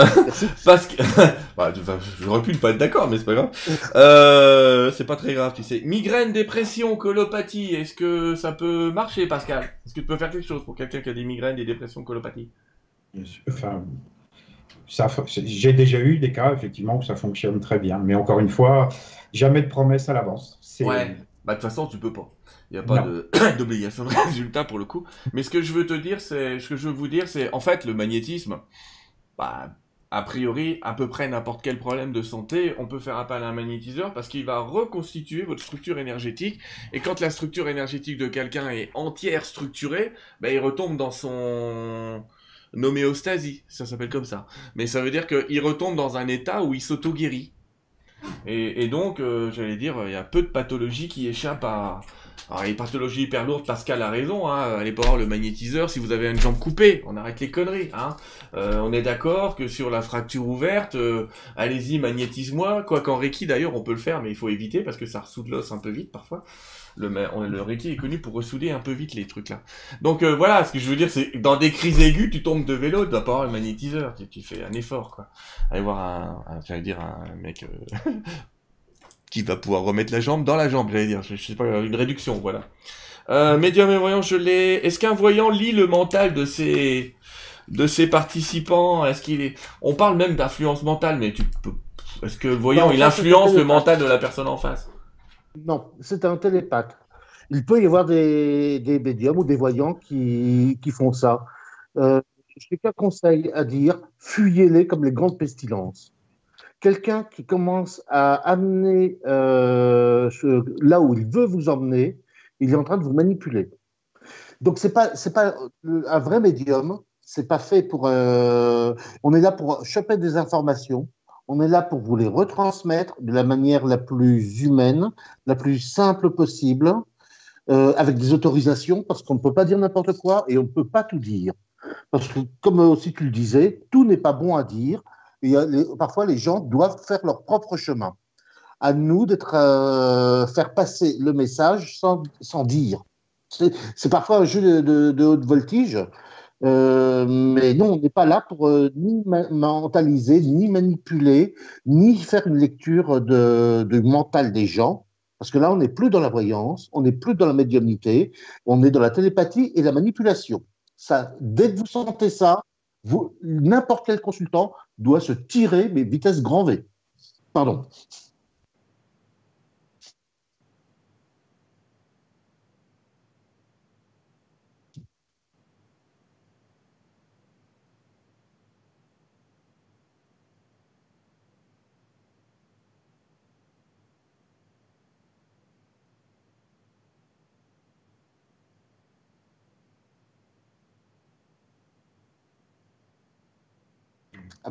parce que [LAUGHS] bah, j'aurais pu ne pas être d'accord mais c'est pas grave euh, c'est pas très grave tu sais migraine dépression colopathie est-ce que ça peut marcher Pascal? Est-ce que tu peux faire quelque chose pour quelqu'un qui a des migraines des dépressions colopathie? Enfin j'ai déjà eu des cas effectivement où ça fonctionne très bien mais encore une fois jamais de promesse à l'avance ouais bah de toute façon tu peux pas il n'y a pas [COUGHS] d'obligation de, de, résultat pour le coup. Mais ce que je veux te dire, c'est, ce que je veux vous dire, c'est, en fait, le magnétisme, bah, a priori, à peu près n'importe quel problème de santé, on peut faire appel à un magnétiseur parce qu'il va reconstituer votre structure énergétique. Et quand la structure énergétique de quelqu'un est entière structurée, bah, il retombe dans son homéostasie, ça s'appelle comme ça. Mais ça veut dire qu'il retombe dans un état où il s'auto-guérit. Et, donc, euh, j'allais dire, il y a peu de pathologies qui échappent à, alors, les pathologies hyper lourdes, Pascal a raison, hein, allez pas voir le magnétiseur si vous avez une jambe coupée, on arrête les conneries, hein. Euh, on est d'accord que sur la fracture ouverte, euh, allez-y, magnétise-moi, quoi qu'en Reiki d'ailleurs, on peut le faire, mais il faut éviter parce que ça ressoude l'os un peu vite parfois. Le, le Reiki est connu pour ressouder un peu vite les trucs là. Donc euh, voilà, ce que je veux dire, c'est dans des crises aiguës, tu tombes de vélo, tu dois pas avoir le magnétiseur, tu, tu fais un effort quoi. Allez voir un, un j'allais dire un mec euh, [LAUGHS] qui va pouvoir remettre la jambe dans la jambe, j'allais dire. Je, je sais pas, une réduction, voilà. Euh, médium et voyant, je l'ai. Est-ce qu'un voyant lit le mental de ses de ses participants? Est-ce qu'il est On parle même d'influence mentale, mais tu peux. Est-ce que le voyant non, il influence le mental de la personne en face? Non, c'est un télépathe. Il peut y avoir des, médiums ou des voyants qui, font ça. Euh, J'ai qu'un conseil à dire fuyez-les comme les grandes pestilences quelqu'un qui commence à amener euh, là où il veut vous emmener, il est en train de vous manipuler. Donc c'est pas pas un vrai médium, c'est pas fait pour. Euh, on est là pour choper des informations, on est là pour vous les retransmettre de la manière la plus humaine, la plus simple possible, euh, avec des autorisations parce qu'on ne peut pas dire n'importe quoi et on ne peut pas tout dire. parce que, comme aussi tu le disais, tout n'est pas bon à dire. Et parfois, les gens doivent faire leur propre chemin. À nous d'être euh, faire passer le message sans, sans dire. C'est parfois un jeu de, de, haute voltige, euh, mais non, on n'est pas là pour euh, ni mentaliser, ni manipuler, ni faire une lecture de, de mental des gens. Parce que là, on n'est plus dans la voyance, on n'est plus dans la médiumnité, on est dans la télépathie et la manipulation. Ça, dès que vous sentez ça, n'importe quel consultant doit se tirer, mais vitesse grand V. Pardon.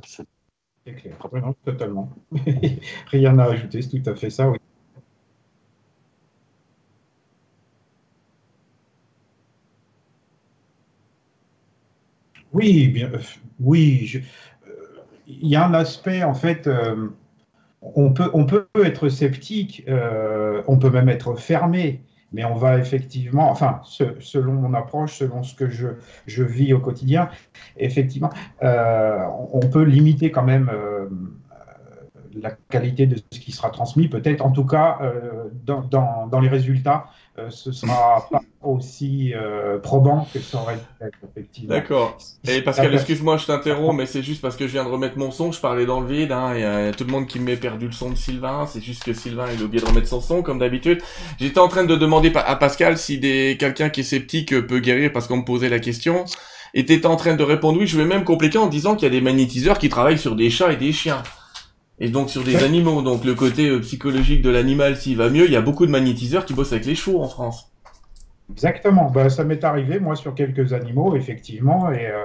Absolument. C'est clair. totalement. [LAUGHS] Rien à ajouter, c'est tout à fait ça, oui. Oui, bien, euh, oui. Euh, il y a un aspect, en fait, euh, on, peut, on peut être sceptique, on peut même être fermé mais on va effectivement, enfin, selon mon approche, selon ce que je, je vis au quotidien, effectivement, euh, on peut limiter quand même euh, la qualité de ce qui sera transmis. Peut-être, en tout cas, euh, dans, dans, dans, les résultats, euh, ce sera [LAUGHS] pas aussi euh, probant que ça aurait pu être, effectivement. D'accord. Et Pascal, excuse-moi, je t'interromps, [LAUGHS] mais c'est juste parce que je viens de remettre mon son, je parlais dans le vide, hein, il y a tout le monde qui m'est perdu le son de Sylvain, c'est juste que Sylvain, il a oublié de remettre son son, comme d'habitude. J'étais en train de demander à Pascal si des quelqu'un qui est sceptique peut guérir parce qu'on me posait la question. Et t'étais en train de répondre oui, je vais même compliquer en disant qu'il y a des magnétiseurs qui travaillent sur des chats et des chiens. Et donc sur des animaux, donc le côté euh, psychologique de l'animal, s'il va mieux, il y a beaucoup de magnétiseurs qui bossent avec les chevaux en France. Exactement, bah, ça m'est arrivé moi sur quelques animaux, effectivement, et, euh,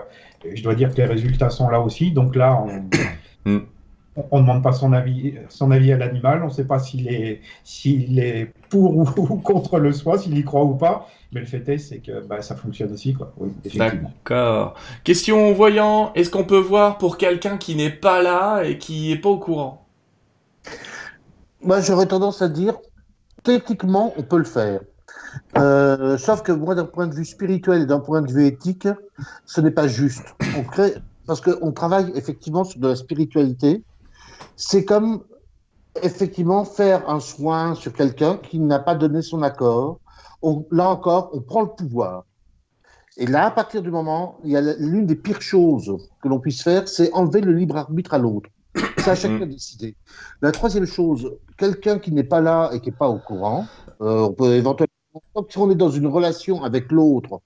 je dois dire que les résultats sont là aussi. Donc là, on [COUGHS] hmm. ne demande pas son avis, son avis à l'animal, on ne sait pas s'il est, s'il est pour ou, [LAUGHS] contre le soi, s'il y croit ou pas. Mais le fait est, c'est que bah, ça fonctionne aussi. Quoi. D'accord. Question voyant, est-ce qu'on peut voir pour quelqu'un qui n'est pas là et qui n'est pas au courant? Moi, j'aurais tendance à dire, techniquement, on peut le faire. Euh, sauf que moi, d'un point de vue spirituel et d'un point de vue éthique, ce n'est pas juste. On crée, parce qu'on travaille effectivement sur de la spiritualité. C'est comme effectivement faire un soin sur quelqu'un qui n'a pas donné son accord là encore, on prend le pouvoir. Et là, à partir du moment, il y a l'une des pires choses que l'on puisse faire, c'est enlever le libre arbitre à l'autre. C'est à chacun de décider. La troisième chose, quelqu'un qui n'est pas là et qui n'est pas au courant, euh, on peut éventuellement, si on est dans une relation avec l'autre,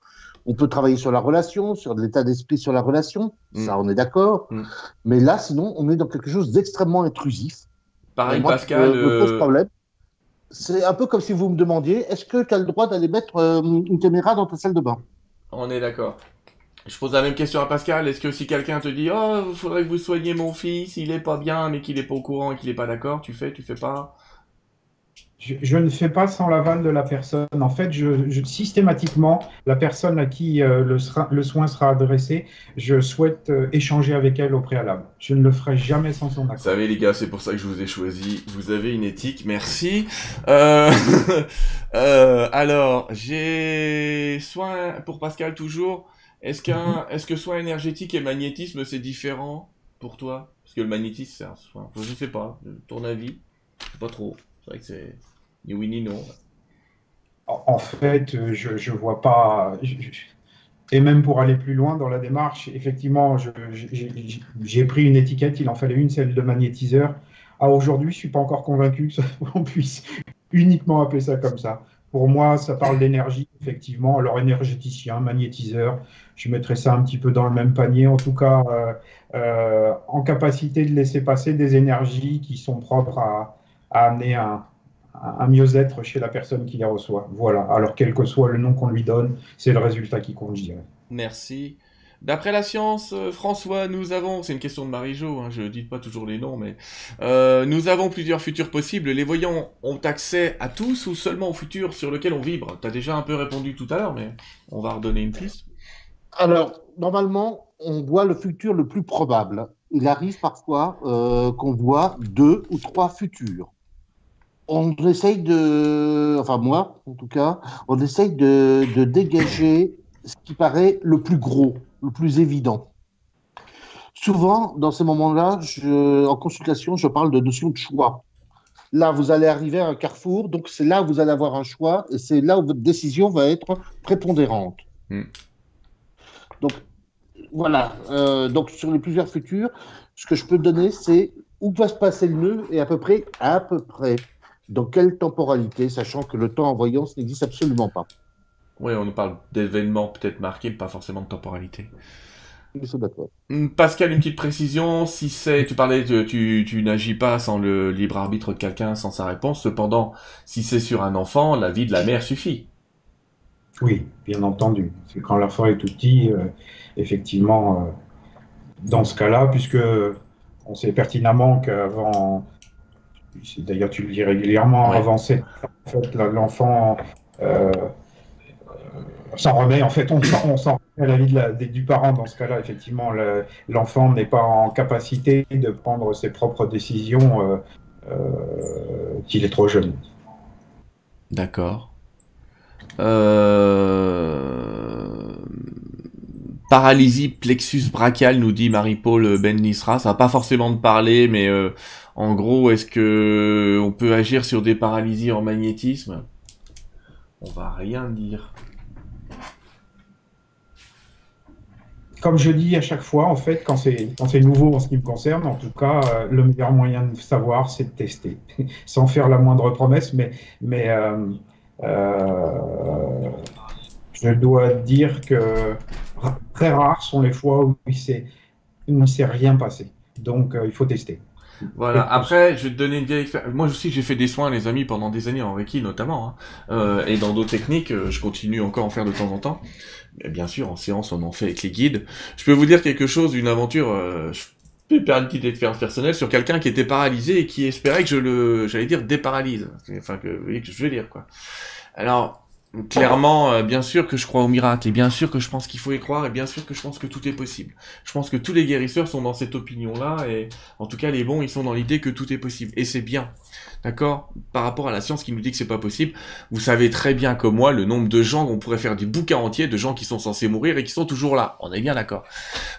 on peut travailler sur la relation, sur l'état d'esprit sur la relation, mm. ça on est d'accord. Mm. Mais là, sinon, on est dans quelque chose d'extrêmement intrusif. Pareil, Pascal. Me pose euh, problème c'est un peu comme si vous me demandiez est-ce que tu as le droit d'aller mettre euh, une caméra dans ta salle de bain? On est d'accord. Je pose la même question à Pascal. Est-ce que si quelqu'un te dit Oh, faudrait que vous soigniez mon fils, il est pas bien, mais qu'il est pas au courant et qu'il est pas d'accord, tu fais, tu fais pas je, ne fais pas sans l'aval de la personne. En fait, je, systématiquement, la personne à qui euh, le, le, soin sera adressé, je souhaite euh, échanger avec elle au préalable. Je ne le ferai jamais sans son accord. Vous savez, les gars, c'est pour ça que je vous ai choisi. Vous avez une éthique, merci. Euh... [LAUGHS] euh alors, j'ai soin pour Pascal toujours. Est-ce qu'un, mhm. est-ce que soin énergétique et magnétisme c'est différent pour toi? Parce que le magnétisme, c'est un soin. Je sais pas. Ton avis Pas trop. C'est vrai que c'est ni oui ni non. En fait, je ne vois pas. et même pour aller plus loin dans la démarche, effectivement, j'ai pris une étiquette, il en fallait une, celle de magnétiseur. À aujourd'hui, je ne suis pas encore convaincu qu'on [LAUGHS] puisse uniquement appeler ça comme ça. Pour moi, ça parle d'énergie, effectivement. Alors, énergéticien, magnétiseur, je mettrais ça un petit peu dans le même panier. En tout cas, euh, euh, en capacité de laisser passer des énergies qui sont propres à, à amener un, un mieux-être chez la personne qui les reçoit. Voilà. Alors, quel que soit le nom qu'on lui donne, c'est le résultat qui compte, je dirais. Merci. D'après la science, euh, François, nous avons, c'est une question de Marie-Jo, hein, je ne dis pas toujours les noms, mais euh, nous avons plusieurs futurs possibles. Les voyants ont accès à tous ou seulement au futur sur lequel on vibre? Tu as déjà un peu répondu tout à l'heure, mais on va redonner une piste. Alors, normalement, on voit le futur le plus probable. Il arrive parfois euh, qu'on voit deux ou trois futurs. On essaye de, enfin moi en tout cas, on essaye de, de dégager ce qui paraît le plus gros, le plus évident. Souvent, dans ces moments-là, en consultation, je parle de notion de choix. Là, vous allez arriver à un carrefour, donc c'est là où vous allez avoir un choix, et c'est là où votre décision va être prépondérante. Hmm. Donc, voilà. Euh, donc, sur les plusieurs futurs, ce que je peux donner, c'est où va se passer le nœud et à peu près, à peu près, dans quelle temporalité, sachant que le temps en voyance n'existe absolument pas. Oui, on nous parle d'événements peut-être marqués, pas forcément de temporalité. Hmm, Pascal, une petite précision. Si c'est, tu parlais de, tu, tu n'agis pas sans le libre arbitre de quelqu'un, sans sa réponse. Cependant, si c'est sur un enfant, la vie de la mère suffit. Oui, bien entendu. C'est quand l'enfant est tout petit, euh, effectivement, euh, dans ce cas-là, puisque on sait pertinemment qu'avant, d'ailleurs tu le dis régulièrement, avant en fait, l'enfant euh, s'en remet, en fait, on, on s'en à la vie de du parent, dans ce cas-là, effectivement, l'enfant n'est pas en capacité de prendre ses propres décisions euh, euh, qu'il est trop jeune. D'accord. Euh, paralysie plexus brachial, nous dit Marie-Paul Ben Nisra. Ça va pas forcément de parler, mais en gros, est-ce que on peut agir sur des paralysies en magnétisme? On va rien dire. comme je dis à chaque fois, en fait, quand c'est nouveau en ce qui me concerne, en tout cas, euh, le meilleur moyen de savoir, c'est de tester, [LAUGHS] sans faire la moindre promesse. Mais mais euh, euh, je dois dire que très rares sont les fois où il ne s'est rien passé. Donc il faut tester. Voilà. Après, je vais te donner une vieille Moi aussi, j'ai fait des soins, les amis, pendant des années en Reiki notamment, hein. et dans d'autres techniques. Je continue encore à en faire de temps en temps bien sûr, en séance, on en fait avec les guides. Je peux vous dire quelque chose, une aventure, euh, je peux faire une petite expérience personnelle sur quelqu'un qui était paralysé et qui espérait que je le, j'allais dire, déparalyse. Enfin, que, vous voyez que je veux dire, quoi. Alors, clairement, euh, bien sûr que je crois au miracle, et bien sûr que je pense qu'il faut y croire, et bien sûr que je pense que tout est possible. Je pense que tous les guérisseurs sont dans cette opinion-là, et en tout cas les bons, ils sont dans l'idée que tout est possible. Et c'est bien. D'accord? Par rapport à la science qui nous dit que c'est pas possible, vous savez très bien comme moi le nombre de gens, on pourrait faire des bouquins entiers de gens qui sont censés mourir et qui sont toujours là. On est bien d'accord.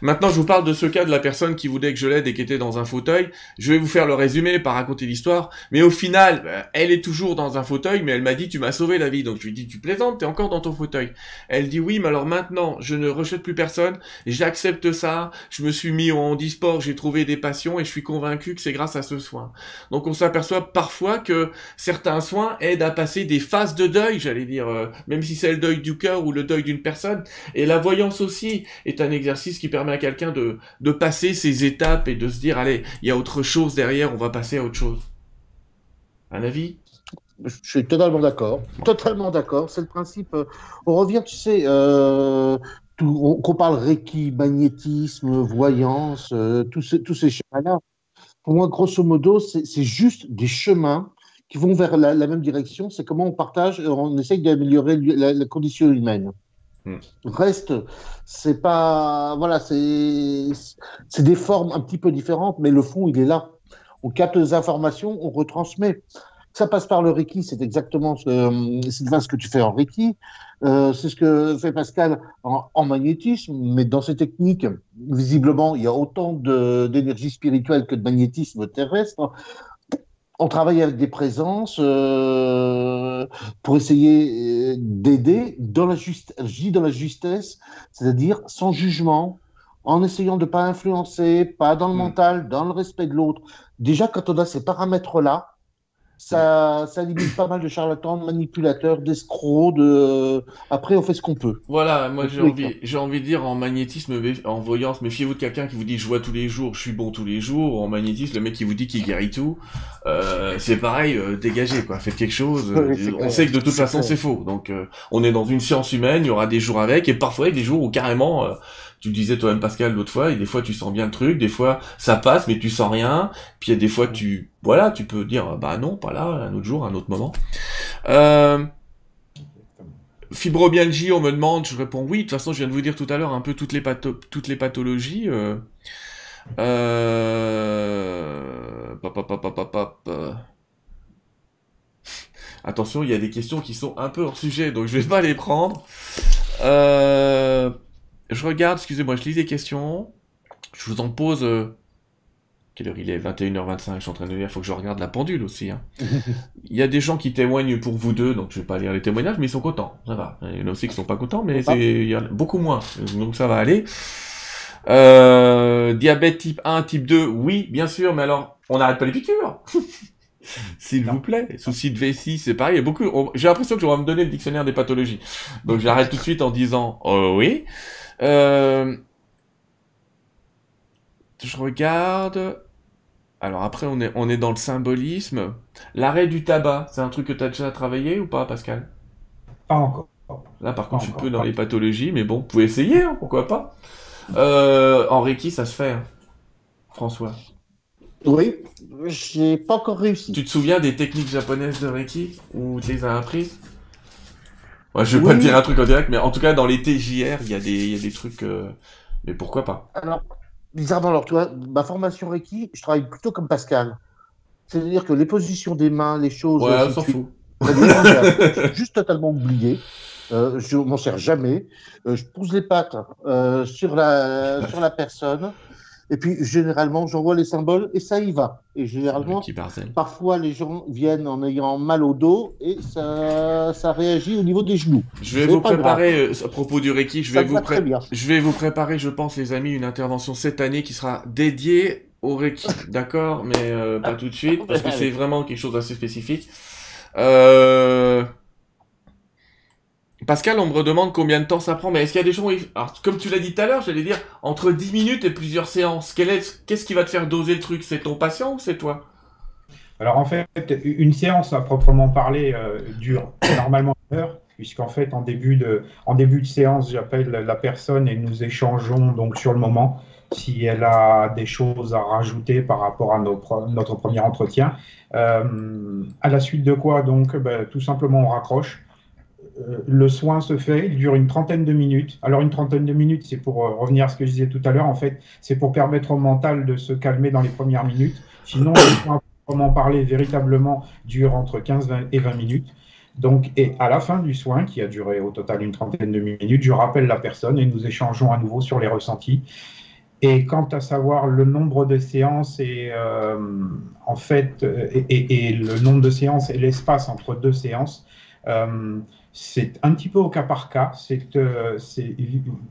Maintenant, je vous parle de ce cas de la personne qui voulait que je l'aide et qui était dans un fauteuil. Je vais vous faire le résumé, pas raconter l'histoire. Mais au final, euh, elle est toujours dans un fauteuil, mais elle m'a dit tu m'as sauvé la vie. Donc je lui dis tu plaisantes, t'es encore dans ton fauteuil. Elle dit oui, mais alors maintenant, je ne rejette plus personne, j'accepte ça, je me suis mis en e-sport, j'ai trouvé des passions et je suis convaincu que c'est grâce à ce soin. Donc on s'aperçoit par que certains soins aident à passer des phases de deuil, j'allais dire, euh, même si c'est le deuil du cœur ou le deuil d'une personne. Et la voyance aussi est un exercice qui permet à quelqu'un de, de passer ces étapes et de se dire, allez, il y a autre chose derrière, on va passer à autre chose. Un avis? Je suis totalement d'accord. Totalement d'accord. C'est le principe. Euh, on revient, tu sais, euh, qu'on parle Reiki, magnétisme, voyance, tous ces, tous ces schémas-là pour moi, grosso modo, c'est juste des chemins qui vont vers la, même direction. C'est comment on partage, on essaye d'améliorer la, condition humaine. Hmm. Reste, c'est pas, voilà, c'est des formes un petit peu différentes, mais le fond, il est là. On capte des informations, on retransmet. Ça passe par le Reiki, c'est exactement ce, ce que tu fais en Reiki. Euh, c'est ce que fait Pascal en, magnétisme, mais dans ces techniques, visiblement, il y a autant d'énergie spirituelle que de magnétisme terrestre. On travaille avec des présences euh, pour essayer euh, d'aider dans la justesse, dans la justesse, c'est-à-dire sans jugement, en essayant de ne pas influencer, pas dans le mm. mental, dans le respect de l'autre. Déjà, quand on a ces paramètres-là, ça, ça limite pas mal de charlatans, de manipulateurs, d'escrocs. De... Après, on fait ce qu'on peut. Voilà, moi j'ai envie, j'ai envie de dire en magnétisme, en voyance, méfiez-vous de quelqu'un qui vous dit je vois tous les jours, je suis bon tous les jours. En magnétisme, le mec qui vous dit qu'il guérit tout, euh, c'est pareil, euh, dégagez quoi, faites quelque chose. [LAUGHS] on sait que de toute façon c'est faux. Donc euh, on est dans une science humaine, il y aura des jours avec, et parfois il y a des jours où carrément euh, tu disais toi-même Pascal l'autre fois, et des fois tu sens bien le truc, des fois ça passe mais tu sens rien, puis des fois tu, voilà, tu peux dire bah non, pas là, un autre jour, un autre moment. Euh, fibromyalgie, on me demande, je réponds oui. De toute façon, je viens de vous dire tout à l'heure un peu toutes les, pathologies. Euh... Euh... Attention, il y a des questions qui sont un peu hors sujet, donc je vais pas les prendre. Euh... Je regarde, excusez-moi, je lis des questions. Je vous en pose. Euh, quelle heure il est? 21h25, je suis en train de dire, il faut que je regarde la pendule aussi. Hein. [LAUGHS] il y a des gens qui témoignent pour vous deux, donc je vais pas lire les témoignages, mais ils sont contents, ça va. Il y en a aussi qui sont pas contents, mais c'est il y a beaucoup moins, donc ça va aller. Euh, diabète type 1, type 2, oui, bien sûr, mais alors, on n'arrête pas les piqûres [LAUGHS] S'il vous plaît. Souci de vessie, c'est pareil. Il y a beaucoup. J'ai l'impression que je vais me donner le dictionnaire des pathologies. Donc j'arrête tout de suite en disant oh oui. Euh... Je regarde. Alors après, on est, on est dans le symbolisme. L'arrêt du tabac, c'est un truc que tu as déjà travaillé ou pas, Pascal? Pas encore. Là, par contre, je suis peu dans les pathologies, mais bon, vous pouvez essayer, hein, pourquoi pas. Euh, en Reiki, ça se fait, hein? François. Oui, j'ai pas encore réussi. Tu te souviens des techniques japonaises de Reiki Ou tu les as apprises? Ouais, Je vais pas te dire un truc en direct, mais en tout cas, dans les TJR, il y, a des, y a des trucs... Euh, mais pourquoi pas Alors, bizarrement, alors, tu vois, ma formation Reiki, je travaille plutôt comme Pascal. C'est-à-dire que les positions des mains, les choses. Ouais, on s'en fout. [LAUGHS] juste totalement oublié. Euh, je m'en sers jamais. Euh, je pousse les pattes euh, sur, la, sur la personne. Et puis, généralement, j'envoie les symboles et ça y va. Et généralement, parfois, les gens viennent en ayant mal au dos et ça, ça réagit au niveau des genoux. Je vais vous préparer, euh, à propos du Reiki, je vais, vous je vais vous préparer, je pense, les amis, une intervention cette année qui sera dédiée au Reiki. [LAUGHS] D'accord? Mais euh, pas tout de suite, parce que c'est vraiment quelque chose d'assez spécifique. Euh... Pascal, on me demande combien de temps ça prend, mais est-ce qu'il y a des gens comme tu l'as dit tout à l'heure, j'allais dire, entre 10 minutes et plusieurs séances, qu'est-ce qui va te faire doser le truc? C'est ton patient ou c'est toi? Alors, en fait, une séance à proprement parler euh, dure normalement une heure, puisqu'en fait, en début de, en début de séance, j'appelle la personne et nous échangeons donc sur le moment si elle a des choses à rajouter par rapport à notre premier entretien. Euh, à la suite de quoi, donc, ben, tout simplement, on raccroche le soin se fait, il dure une trentaine de minutes. Alors une trentaine de minutes, c'est pour euh, revenir à ce que je disais tout à l'heure, en fait, c'est pour permettre au mental de se calmer dans les premières minutes. Sinon, le soin, comment parler véritablement, dure entre 15 et 20 minutes. Donc, et à la fin du soin, qui a duré au total une trentaine de minutes, je rappelle la personne et nous échangeons à nouveau sur les ressentis. Et quant à savoir le nombre de séances et euh, en fait et, le nombre de séances et l'espace entre deux séances, c'est un petit peu au cas par cas. C'est euh,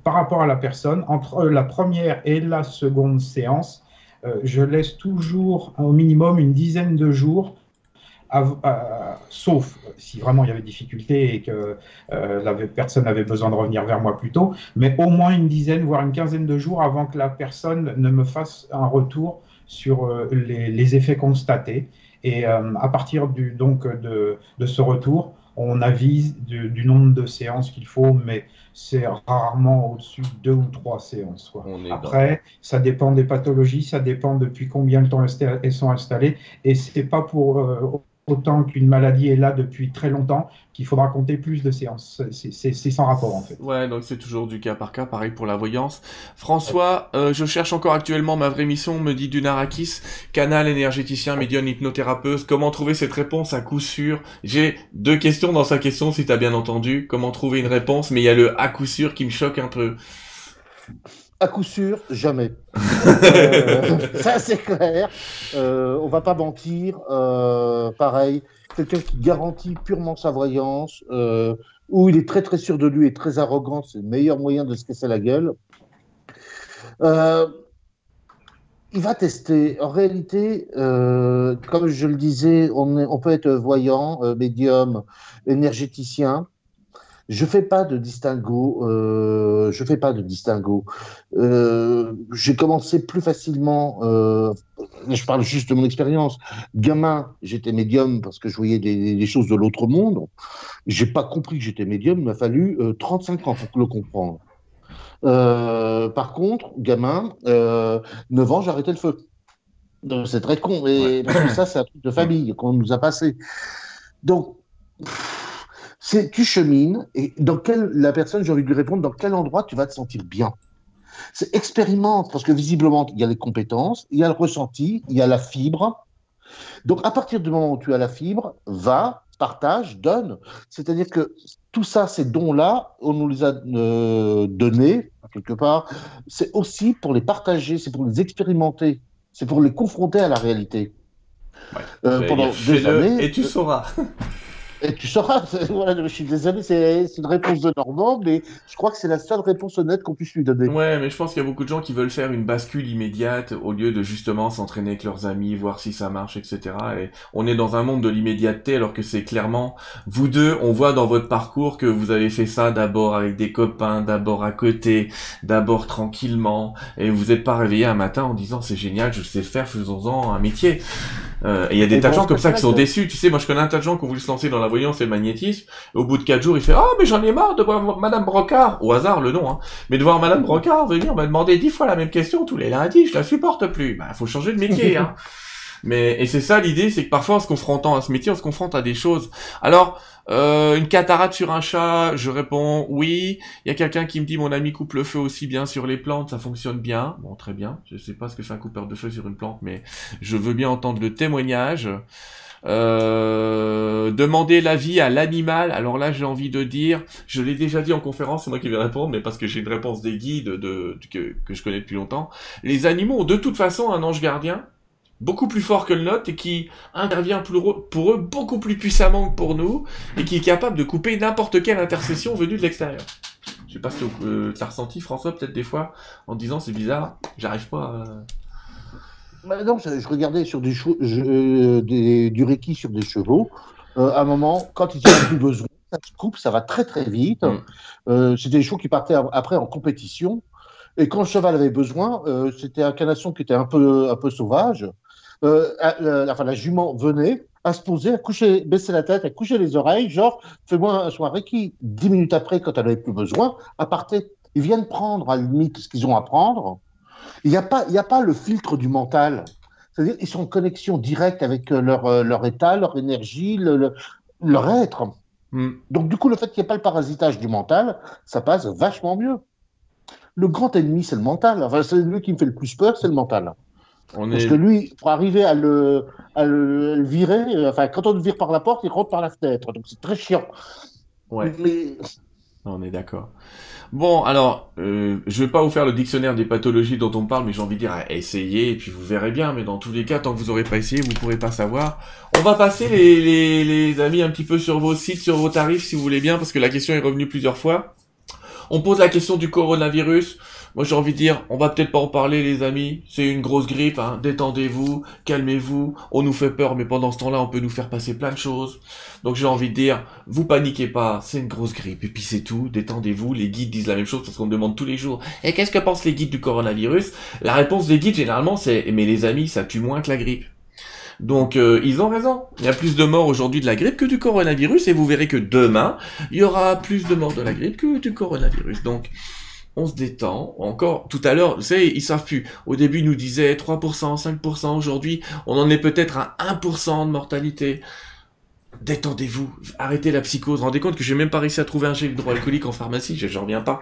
par rapport à la personne. Entre la première et la seconde séance, euh, je laisse toujours au minimum une dizaine de jours, sauf si vraiment il y avait difficulté et que euh, la personne avait besoin de revenir vers moi plus tôt, mais au moins une dizaine, voire une quinzaine de jours avant que la personne ne me fasse un retour sur les, effets constatés. Et à partir donc de ce retour, on avise du, nombre de séances qu'il faut, mais c'est rarement au-dessus de deux ou trois séances. Après, ça dépend des pathologies, ça dépend depuis combien de temps elles sont installées, et c'est pas pour euh, autant qu'une maladie est là depuis très longtemps qu'il faudra compter plus de séances. C'est sans rapport en fait. Ouais, donc c'est toujours du cas par cas, pareil pour la voyance. François, euh, je cherche encore actuellement ma vraie mission, me dit Dunarakis, canal énergéticien, médium hypnothérapeute. Comment trouver cette réponse à coup sûr? J'ai deux questions dans sa question, si tu as bien entendu. Comment trouver une réponse? Mais il y a le à coup sûr qui me choque un peu. À coup sûr, jamais. [LAUGHS] euh, ça, c'est clair. Euh, on va pas mentir. Euh, pareil, quelqu'un qui garantit purement sa voyance, euh, où il est très très sûr de lui et très arrogant, c'est le meilleur moyen de se casser la gueule. Il va tester. En réalité, comme je le disais, on, on peut être voyant, médium, énergéticien. Je fais pas de distinguo. Euh, je fais pas de distinguo. Euh, j'ai commencé plus facilement. Euh, je parle juste de mon expérience. Gamin, j'étais médium parce que je voyais des, des choses de l'autre monde. J'ai pas compris que j'étais médium. Il m'a fallu 35 euh, ans pour le comprendre. Euh, par contre, gamin, 9 ans, j'ai arrêté le feu. C'est très con, mais ouais. ça, c'est un truc de famille qu'on nous a passé. Donc. C'est tu chemines et dans quel la personne, j'ai envie de lui répondre, dans quel endroit tu vas te sentir bien? C'est expérimente parce que visiblement il y a les compétences, il y a le ressenti, il y a la fibre. Donc à partir du moment où tu as la fibre, va, partage, donne. C'est-à-dire que tout ça, ces dons-là, on nous les a euh, donnés quelque part. C'est aussi pour les partager, c'est pour les expérimenter, c'est pour les confronter à la réalité. Euh, pendant des années. Et tu sauras. [LAUGHS] Et tu sauras, [LAUGHS] voilà, je suis désolé, c'est une réponse de Normand, mais je crois que c'est la seule réponse honnête qu'on puisse lui donner. Ouais, mais je pense qu'il y a beaucoup de gens qui veulent faire une bascule immédiate au lieu de justement s'entraîner avec leurs amis, voir si ça marche, etc. Et on est dans un monde de l'immédiateté alors que c'est clairement, vous deux, on voit dans votre parcours que vous avez fait ça d'abord avec des copains, d'abord à côté, d'abord tranquillement, et vous n'êtes pas réveillé un matin en disant c'est génial, je sais faire, faisons-en un métier. Euh, et il y a des tas de gens comme ça qui sont déçus. Tu sais, moi je connais un tas de gens qui ont voulu se lancer dans la voyance et le magnétisme. au bout de quatre jours, il fait Ah, mais j'en ai marre de voir Madame Brocard, au hasard le nom, hein, mais de voir Madame Brocard venir me demander dix fois la même question tous les lundis, je la supporte plus. Bah, faut changer de métier, hein. [LAUGHS] Mais et c'est ça l'idée, c'est que parfois en se confrontant à ce métier, on se confronte à des choses. Alors euh, une cataracte sur un chat, je réponds oui. Il y a quelqu'un qui me dit mon ami coupe le feu aussi bien sur les plantes, ça fonctionne bien. Bon, très bien. Je sais pas ce que fait un coupeur de feu sur une plante, mais je veux bien entendre le témoignage. Euh, demander l'avis à l'animal. Alors là, j'ai envie de dire, je l'ai déjà dit en conférence, c'est moi qui vais répondre, mais parce que j'ai une réponse des guides de, que, je connais depuis longtemps. Les animaux ont de toute façon un ange gardien beaucoup plus fort que le nôtre et qui intervient pour eux beaucoup plus puissamment que pour nous et qui est capable de couper n'importe quelle intercession venue de l'extérieur. Je sais pas si euh, as ressenti François peut-être des fois en disant c'est bizarre, j'arrive pas à... Bah non, je regardais sur euh, des du Reiki sur des chevaux. Euh, à un moment, quand ils n'ont plus besoin, ça se coupe, ça va très très vite. Mm. C'était des chevaux qui partaient après en compétition. Et quand le cheval avait besoin, c'était un canasson qui était un peu, un peu sauvage. Euh, la, enfin, la jument venait à se poser, à coucher, baisser la tête, à coucher les oreilles, genre, fais-moi un soirée qui, dix minutes après, quand elle n'avait plus besoin, à partir, ils viennent prendre à la limite ce qu'ils ont à prendre. Il n'y a, pas, a pas le filtre du mental. C'est-à-dire ils sont en connexion directe avec euh, leur, euh, leur état, leur énergie, leur être. Hmm. Donc, du coup, le fait qu'il n'y ait pas le parasitage du mental, ça passe vachement mieux. Le grand ennemi, c'est le mental. Enfin, c'est lui qui me fait le plus peur, c'est le mental. Parce que lui, pour arriver à le, le, virer, euh, enfin, quand on le vire par la porte, il rentre par la fenêtre. Donc c'est très chiant. Ouais. Mais... On est d'accord. Bon, alors, euh, je vais pas vous faire le dictionnaire des pathologies dont on parle, mais j'ai envie de dire, essayez, et puis vous verrez bien. Mais dans tous les cas, tant que vous aurez pas essayé, vous pourrez pas savoir. On va passer les amis un petit peu sur vos sites, sur vos tarifs, si vous voulez bien, parce que la question est revenue plusieurs fois. On pose la question du coronavirus. Moi, j'ai envie de dire, on va peut-être pas en parler, les amis. C'est une grosse grippe, hein. Détendez-vous, calmez-vous. On nous fait peur, mais pendant ce temps-là, on peut nous faire passer plein de choses. Donc, j'ai envie de dire, vous paniquez pas, c'est une grosse grippe. Et puis, c'est tout. Détendez-vous. Les guides disent la même chose parce qu'on demande tous les jours. Et qu'est-ce que pensent les guides du coronavirus? La réponse des guides, généralement, c'est, mais les amis, ça tue moins que la grippe. Donc euh, ils ont raison. Il y a plus de morts aujourd'hui de la grippe que du coronavirus et vous verrez que demain, il y aura plus de morts de la grippe que du coronavirus. Donc on se détend. Encore, tout à l'heure, vous savez, ils savent plus. Au début, ils nous disaient 3%, 5%. Aujourd'hui, on en est peut-être à 1% de mortalité. Détendez-vous, arrêtez la psychose. Rendez compte que j'ai même pas réussi à trouver un gel hydroalcoolique en pharmacie, j'en reviens pas.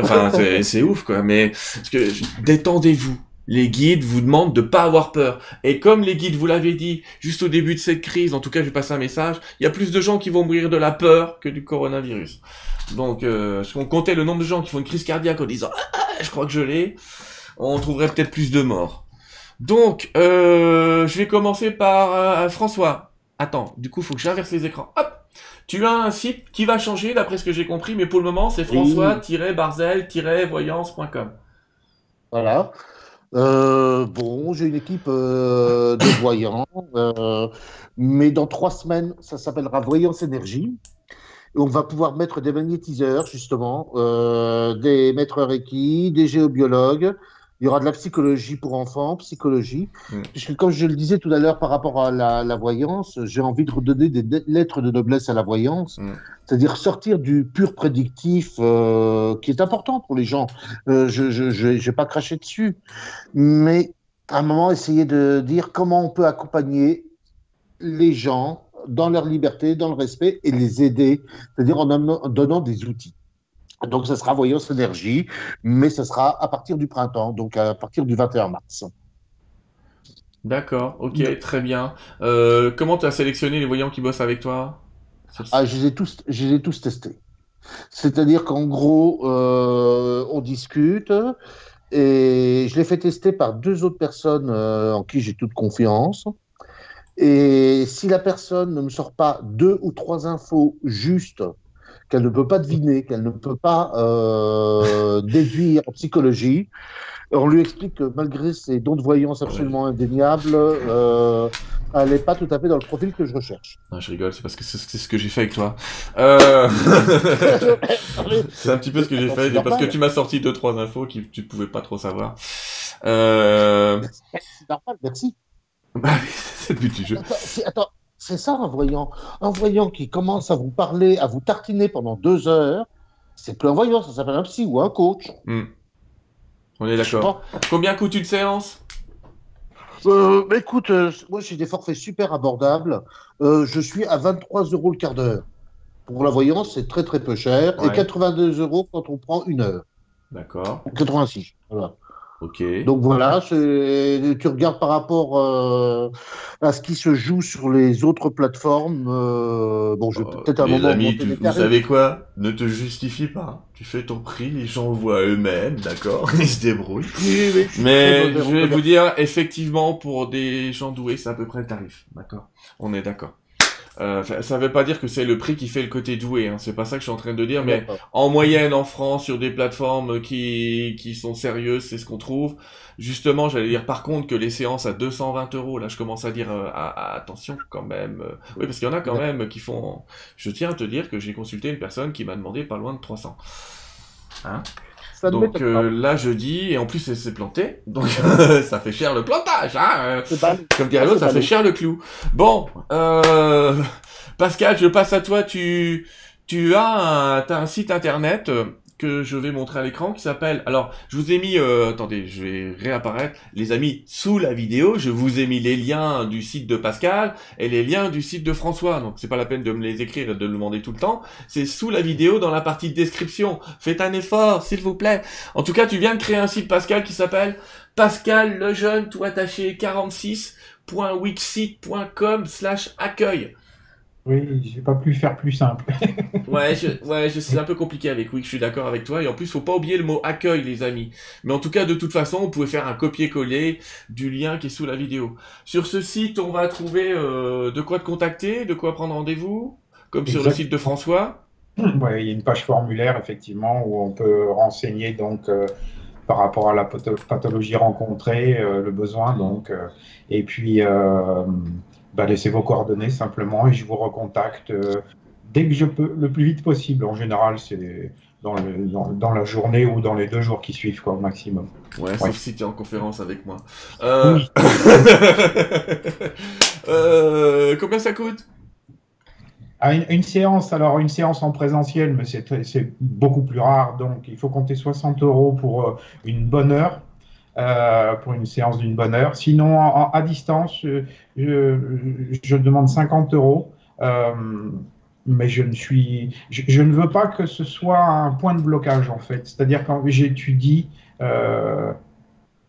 Enfin, c'est ouf, quoi. Mais détendez-vous. Les guides vous demandent de pas avoir peur. Et comme les guides vous l'avez dit, juste au début de cette crise, en tout cas, je vais passer un message, il y a plus de gens qui vont mourir de la peur que du coronavirus. Donc, euh, si on comptait le nombre de gens qui font une crise cardiaque en disant ah, ah je crois que je l'ai, on trouverait peut-être plus de morts. Donc, euh, je vais commencer par euh, François. Attends, du coup, il faut que j'inverse les écrans. Hop tu as un site qui va changer, d'après ce que j'ai compris, mais pour le moment, c'est françois-barzel-voyance.com. Voilà. Euh, bon, j'ai une équipe de voyants, mais dans trois semaines, ça s'appellera Voyance Énergie on va pouvoir mettre des magnétiseurs, justement, euh, des maîtres Reiki, des géobiologues. Il y aura de la psychologie pour enfants, psychologie. Mm. Puisque, comme je le disais tout à l'heure par rapport à la, voyance, j'ai envie de redonner des lettres de noblesse à la voyance. Mm. C'est-à-dire sortir du pur prédictif euh, qui est important pour les gens. Euh, je n'ai pas craché dessus. Mais à un moment, essayer de dire comment on peut accompagner les gens dans leur liberté, dans le respect et les aider, c'est-à-dire en, en donnant des outils. Donc, ce sera Voyance Énergie, mais ce sera à partir du printemps, donc à partir du 21 mars. D'accord, ok, très bien. Euh, comment tu as sélectionné les voyants qui bossent avec toi? Ah, je, les ai tous, je les ai tous testés. C'est-à-dire qu'en gros, euh, on discute et je l'ai fait tester par deux autres personnes euh, en qui j'ai toute confiance. Et si la personne ne me sort pas deux ou trois infos justes qu'elle ne peut pas deviner, qu'elle ne peut pas euh, [LAUGHS] déduire en psychologie, on lui explique que malgré ses dons de voyance absolument indéniables, euh, elle n'est pas tout à fait dans le profil que je recherche. Non, je rigole, c'est parce que c'est ce que j'ai fait avec toi. Euh... [LAUGHS] c'est un petit peu ce que j'ai fait, parce que tu m'as sorti deux trois infos que tu ne pouvais pas trop savoir. Euh... [LAUGHS] C'est normal, merci. Bah, c'est le but du jeu. Attends, c'est ça un voyant. Un voyant qui commence à vous parler, à vous tartiner pendant deux heures, c'est plus un voyant, ça s'appelle un psy ou un coach. Hmm. On est d'accord. Combien coûte une séance? Euh, bah, écoute, euh, moi j'ai des forfaits super abordables. Euh, je suis à 23 euros le quart d'heure. Pour la voyance, c'est très très peu cher. Et 82 euros quand on prend une heure. D'accord. 86. Voilà. Donc voilà, tu regardes par rapport euh, à ce qui se joue sur les autres plateformes. Euh, bon, je vais Oh, peut-être un moment. amis, tu- vous savez quoi? Ne te justifie pas. Tu fais ton prix, les gens voient eux-mêmes, d'accord? [LAUGHS] Ils se débrouillent. Oui, oui, Mais je vais vous dire, effectivement, pour des gens doués, c'est à peu près le tarif, d'accord? On est d'accord. Euh, ça- ça veut pas dire que c'est le prix qui fait le côté doué, hein. c'est pas ça que je suis en train de dire, mais en moyenne en France, sur des plateformes qui, qui sont sérieuses, c'est ce qu'on trouve. Justement, j'allais dire par contre que les séances à 220 euros, là je commence à dire euh, à- à- attention quand même. euh, oui, parce qu'il y en a quand même qui font... Je tiens à te dire que j'ai consulté une personne qui m'a demandé pas loin de 300. Ça Donc euh, là je dis, et en plus elle s'est plantée, donc [LAUGHS] ça fait cher le plantage, hein euh, C'est pas- Comme dirait l'autre, ça fait cher le clou. Bon, euh, [LAUGHS] Pascal, je passe à toi, tu, tu as un, t'as un site internet euh, que je vais montrer à l'écran qui s'appelle, alors je vous ai mis, euh, attendez, je vais réapparaître, les amis, sous la vidéo, je vous ai mis les liens du site de Pascal et les liens du site de François, donc c'est pas la peine de me les écrire et de le demander tout le temps, c'est sous la vidéo dans la partie description. Faites un effort, s'il vous plaît. En tout cas, tu viens de créer un site Pascal qui s'appelle Pascal le jeune tout attaché 46.wixsite.com slash accueil. Oui, j'ai pas pu faire plus simple. [LAUGHS] Ouais, je, ouais, je c'est un peu compliqué avec Wix, je suis d'accord avec toi. Et en plus, faut pas oublier le mot accueil, les amis. Mais en tout cas, de toute façon, vous pouvez faire un copier-coller du lien qui est sous la vidéo. Sur ce site, on va trouver euh, de quoi te contacter, de quoi prendre rendez-vous, comme sur le site de François. [CLEARS THROAT] Ouais, il y a une page formulaire, effectivement, où on peut renseigner donc euh, par rapport à la patho- pathologie rencontrée, euh, le besoin, donc, et puis bah, laissez vos coordonnées simplement et je vous recontacte euh, dès que je peux, le plus vite possible. En général, c'est dans, dans, dans la journée ou dans les deux jours qui suivent, quoi, au maximum. Ouais, Ouais. sauf si tu es en conférence avec moi. Euh... Oui. [LAUGHS] euh, combien ça coûte? Ah, une, une séance, alors une séance en présentiel, mais c'est beaucoup plus rare, donc il faut compter 60 euros pour une bonne heure, euh, pour une séance d'une bonne heure. Sinon, à distance, euh, je, demande 50 euros, euh, mais je ne suis, je, ne veux pas que ce soit un point de blocage en fait. C'est-à-dire quand j'étudie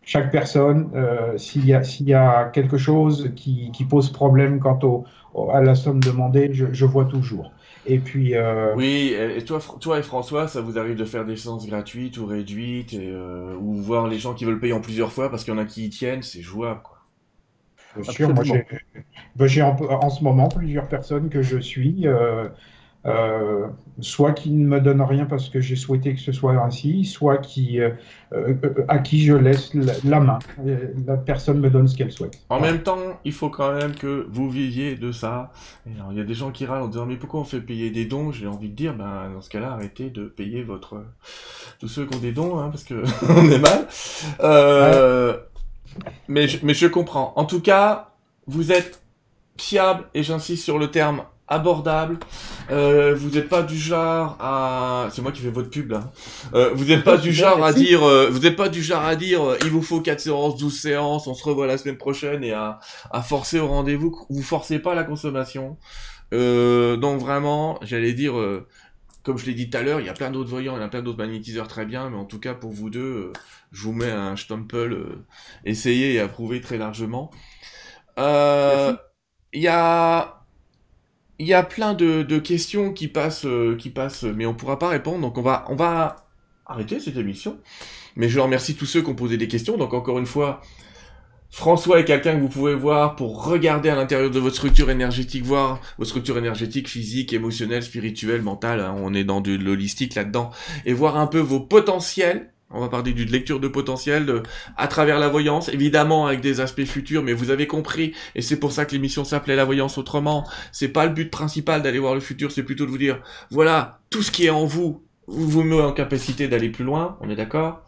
chaque personne, euh, s'il y a, s'il y a quelque chose qui, qui pose problème quant au, au- à la somme demandée, je, je vois toujours. Et puis, euh, Oui, et toi, toi et François, ça vous arrive de faire des séances gratuites ou réduites, et, euh, ou voir les gens qui veulent payer en plusieurs fois parce qu'il y en a qui y tiennent, c'est jouable, quoi. bien sûr, moi Absolument. j'ai ben, en, en ce moment plusieurs personnes que je suis, euh, euh, soit qui ne me donnent rien parce que j'ai souhaité que ce soit ainsi, soit qui, euh, euh, à qui je laisse la, la main. La personne me donne ce qu'elle souhaite. En même temps, il faut quand même que vous viviez de ça. Il y a des gens qui râlent en disant, mais pourquoi on fait payer des dons? J'ai envie de dire, ben, dans ce cas-là, arrêtez de payer votre, tous ceux qui ont des dons, hein, parce que [LAUGHS] on est mal. Euh, mais, je, mais je comprends. En tout cas, vous êtes fiable, et j'insiste sur le terme abordable. Euh, vous n'êtes pas du genre à, c'est moi qui fais votre pub là. Euh, vous n'êtes pas du [LAUGHS] genre à dire, euh, vous n'êtes pas du genre à dire, euh, il vous faut 4 séances, 12 séances, on se revoit la semaine prochaine et à, à forcer au rendez-vous. Vous forcez pas la consommation. Euh, donc vraiment, j'allais dire, comme je l'ai dit tout à l'heure, il y a plein d'autres voyants, il y a plein d'autres magnétiseurs très bien, mais en tout cas pour vous deux, je vous mets un stumple, essayez et approuvez très largement. Il y a il y a plein de, de questions qui passent, euh, qui passent, mais on pourra pas répondre. Donc on va, on va arrêter cette émission. Mais je remercie tous ceux qui ont posé des questions. Donc encore une fois, François est quelqu'un que vous pouvez voir pour regarder à l'intérieur de votre structure énergétique, voir votre structure énergétique, physique, émotionnelle, spirituelle, mentale. Hein. on est dans de l'holistique là-dedans et voir un peu vos potentiels on va parler d'une lecture de potentiel à travers la voyance, évidemment avec des aspects futurs, mais vous avez compris, et c'est pour ça que l'émission s'appelait La voyance autrement. C'est pas le but principal d'aller voir le futur, c'est plutôt de vous dire, voilà, tout ce qui est en vous, vous vous met en capacité d'aller plus loin, on est d'accord?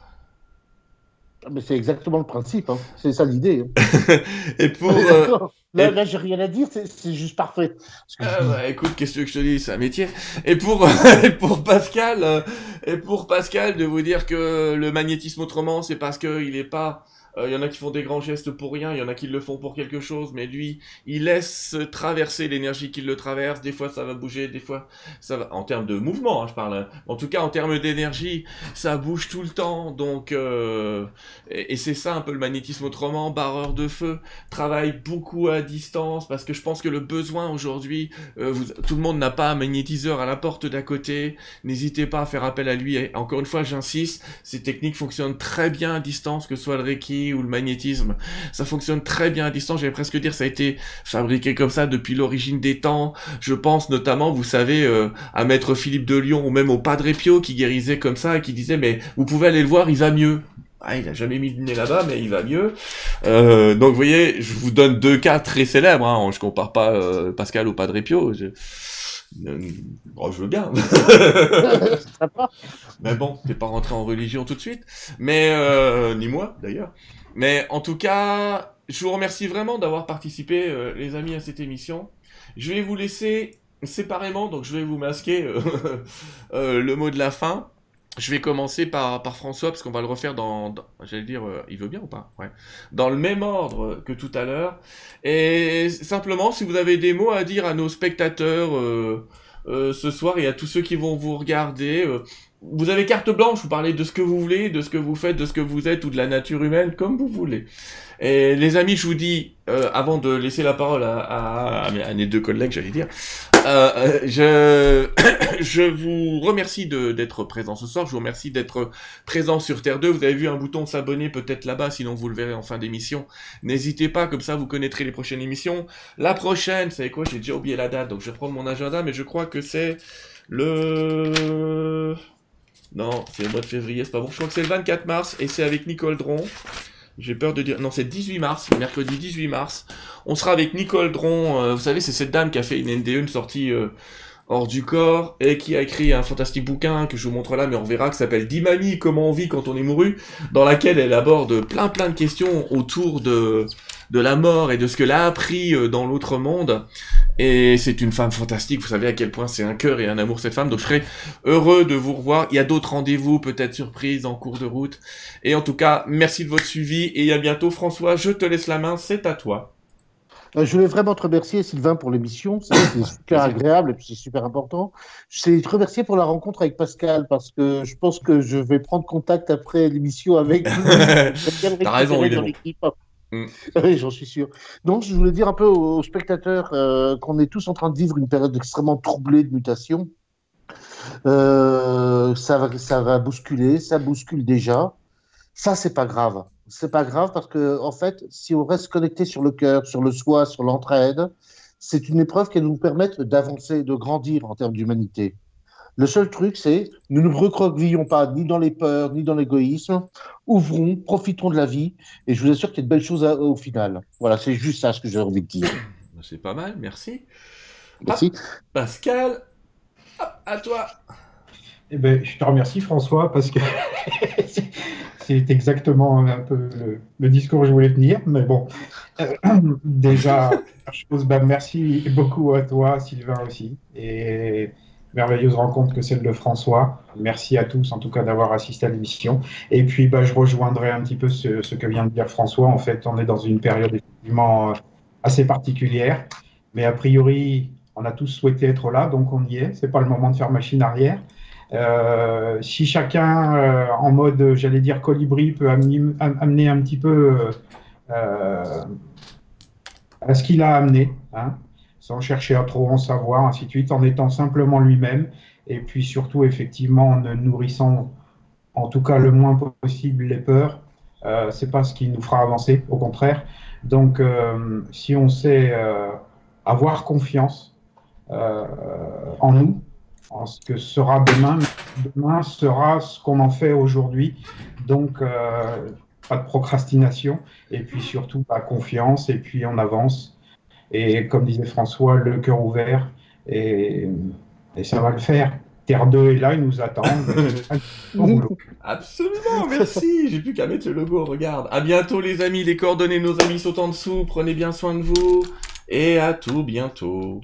C'est exactement le principe, hein. c'est ça l'idée. Hein. [LAUGHS] et pour. Euh, là, là j'ai rien à dire, c'est juste parfait. Ah, bah, écoute, qu'est-ce que je te dis, c'est un métier. Et pour, [LAUGHS] pour Pascal, euh, et pour Pascal, de vous dire que le magnétisme autrement, c'est parce qu'il n'est pas il euh, y en a qui font des grands gestes pour rien, il y en a qui le font pour quelque chose, mais lui, il laisse traverser l'énergie qui le traverse. Des fois, ça va bouger, des fois, ça va. En termes de mouvement, hein, je parle. Hein. En tout cas, en termes d'énergie, ça bouge tout le temps. Donc, euh... et, c'est ça un peu le magnétisme autrement. Barreur de feu travaille beaucoup à distance parce que je pense que le besoin aujourd'hui, euh, tout le monde n'a pas un magnétiseur à la porte d'à côté. N'hésitez pas à faire appel à lui. Et encore une fois, j'insiste, ces techniques fonctionnent très bien à distance, que ce soit le Reiki ou le magnétisme, ça fonctionne très bien à distance. J'allais presque dire ça a été fabriqué comme ça depuis l'origine des temps. Je pense notamment, vous savez, euh, à Maître Philippe de Lyon ou même au Padre Pio qui guérissait comme ça et qui disait mais vous pouvez aller le voir, il va mieux. Ah, il a jamais mis le nez là-bas, mais il va mieux. Euh, donc, vous voyez, je vous donne deux cas très célèbres. Hein. Je compare pas euh, Pascal au Padre Pio. Oh, je veux [LAUGHS] bien. mais bon, t'es pas rentré en religion tout de suite. Mais ni moi d'ailleurs. Mais en tout cas, je vous remercie vraiment d'avoir participé, euh, les amis, à cette émission. Je vais vous laisser séparément, donc je vais vous masquer euh, [LAUGHS] euh, le mot de la fin. Je vais commencer par, par François, parce qu'on va le refaire dans, j'allais dire, il veut bien ou pas? Ouais. Dans le même ordre que tout à l'heure. Et simplement, si vous avez des mots à dire à nos spectateurs ce soir et à tous ceux qui vont vous regarder, vous avez carte blanche, vous parlez de ce que vous voulez, de ce que vous faites, de ce que vous êtes ou de la nature humaine, comme vous voulez. Et les amis, je vous dis, euh, avant de laisser la parole à, à, à mes deux collègues, j'allais dire, euh, euh je, [COUGHS] je vous remercie d'être présent ce soir, je vous remercie d'être présent sur Terre 2. Vous avez vu un bouton s'abonner peut-être là-bas, sinon vous le verrez en fin d'émission. N'hésitez pas, comme ça vous connaîtrez les prochaines émissions. La prochaine, c'est quoi? J'ai déjà oublié la date, donc je prendre mon agenda, mais je crois que c'est le... Non, c'est le mois de février, c'est pas bon. Je crois que c'est le 24 mars et c'est avec Nicole Dron. J'ai peur de dire. Non, c'est 18 mars, mercredi 18 mars. On sera avec Nicole Dron. Euh, vous savez, c'est cette dame qui a fait une NDE, une sortie euh, hors du corps et qui a écrit un fantastique bouquin que je vous montre là, mais on verra, qui s'appelle Dimami, comment on vit quand on est mouru, dans laquelle elle aborde plein plein de questions autour de de la mort et de ce qu'elle a appris euh, dans l'autre monde. Et c'est une femme fantastique, vous savez à quel point c'est un cœur et un amour cette femme, donc je serais heureux de vous revoir. Il y a d'autres rendez-vous, peut-être surprises en cours de route. Et en tout cas, merci de votre suivi et à bientôt. François, je te laisse la main, c'est à toi. Euh, je voulais vraiment te remercier, Sylvain, pour l'émission. C'est [COUGHS] super agréable et puis c'est super important. Je voulais te remercier pour la rencontre avec Pascal parce que je pense que je vais prendre contact après l'émission avec [LAUGHS] T'as raison, il est bon. Mm. [LAUGHS] Oui, j'en suis sûr. Donc, je voulais dire un peu aux, spectateurs euh, qu'on est tous en train de vivre une période extrêmement troublée de mutation. Euh, ça, va, ça va bousculer, ça bouscule déjà. Ça, c'est pas grave. C'est pas grave parce que, en fait, si on reste connecté sur le cœur, sur le soi, sur l'entraide, c'est une épreuve qui va nous permettre d'avancer, de grandir en termes d'humanité. Le seul truc, c'est ne nous recroquevillons pas ni dans les peurs, ni dans l'égoïsme. Ouvrons, profitons de la vie, et je vous assure qu'il y a de belles choses au final. Voilà, c'est juste ça ce que j'ai envie de dire. C'est pas mal, merci. Merci. Pascal, à toi. Eh ben, je te remercie François parce que [LAUGHS] c'est exactement un peu le, discours que je voulais tenir, mais bon. Euh, [COUGHS] déjà, chose, bah, merci beaucoup à toi, Sylvain aussi, et merveilleuse rencontre que celle de François. Merci à tous, en tout cas, d'avoir assisté à l'émission. Et puis, bah, je rejoindrai un petit peu ce, que vient de dire François. En fait, on est dans une période effectivement euh, assez particulière, mais a priori, on a tous souhaité être là, donc on y est. C'est pas le moment de faire machine arrière. Euh, si chacun, euh, en mode, j'allais dire colibri, peut amener, un petit peu à ce qu'il a amené, hein, sans chercher à trop en savoir, ainsi de suite, en étant simplement lui-même, et puis surtout, effectivement, en nourrissant, en tout cas, le moins possible les peurs. Euh, c'est pas ce qui nous fera avancer, au contraire. Donc, si on sait avoir confiance en nous, ce que sera demain. Demain sera ce qu'on en fait aujourd'hui. Donc, euh, pas de procrastination. Et puis surtout, pas confiance. Et puis, on avance. Et comme disait François, le cœur ouvert. Et, et ça va le faire. Terre 2 est là, il nous attend. [LAUGHS] Absolument, merci. J'ai plus qu'à mettre le logo, regarde. À bientôt les amis, les coordonnées de nos amis sont en dessous. Prenez bien soin de vous. Et à tout bientôt.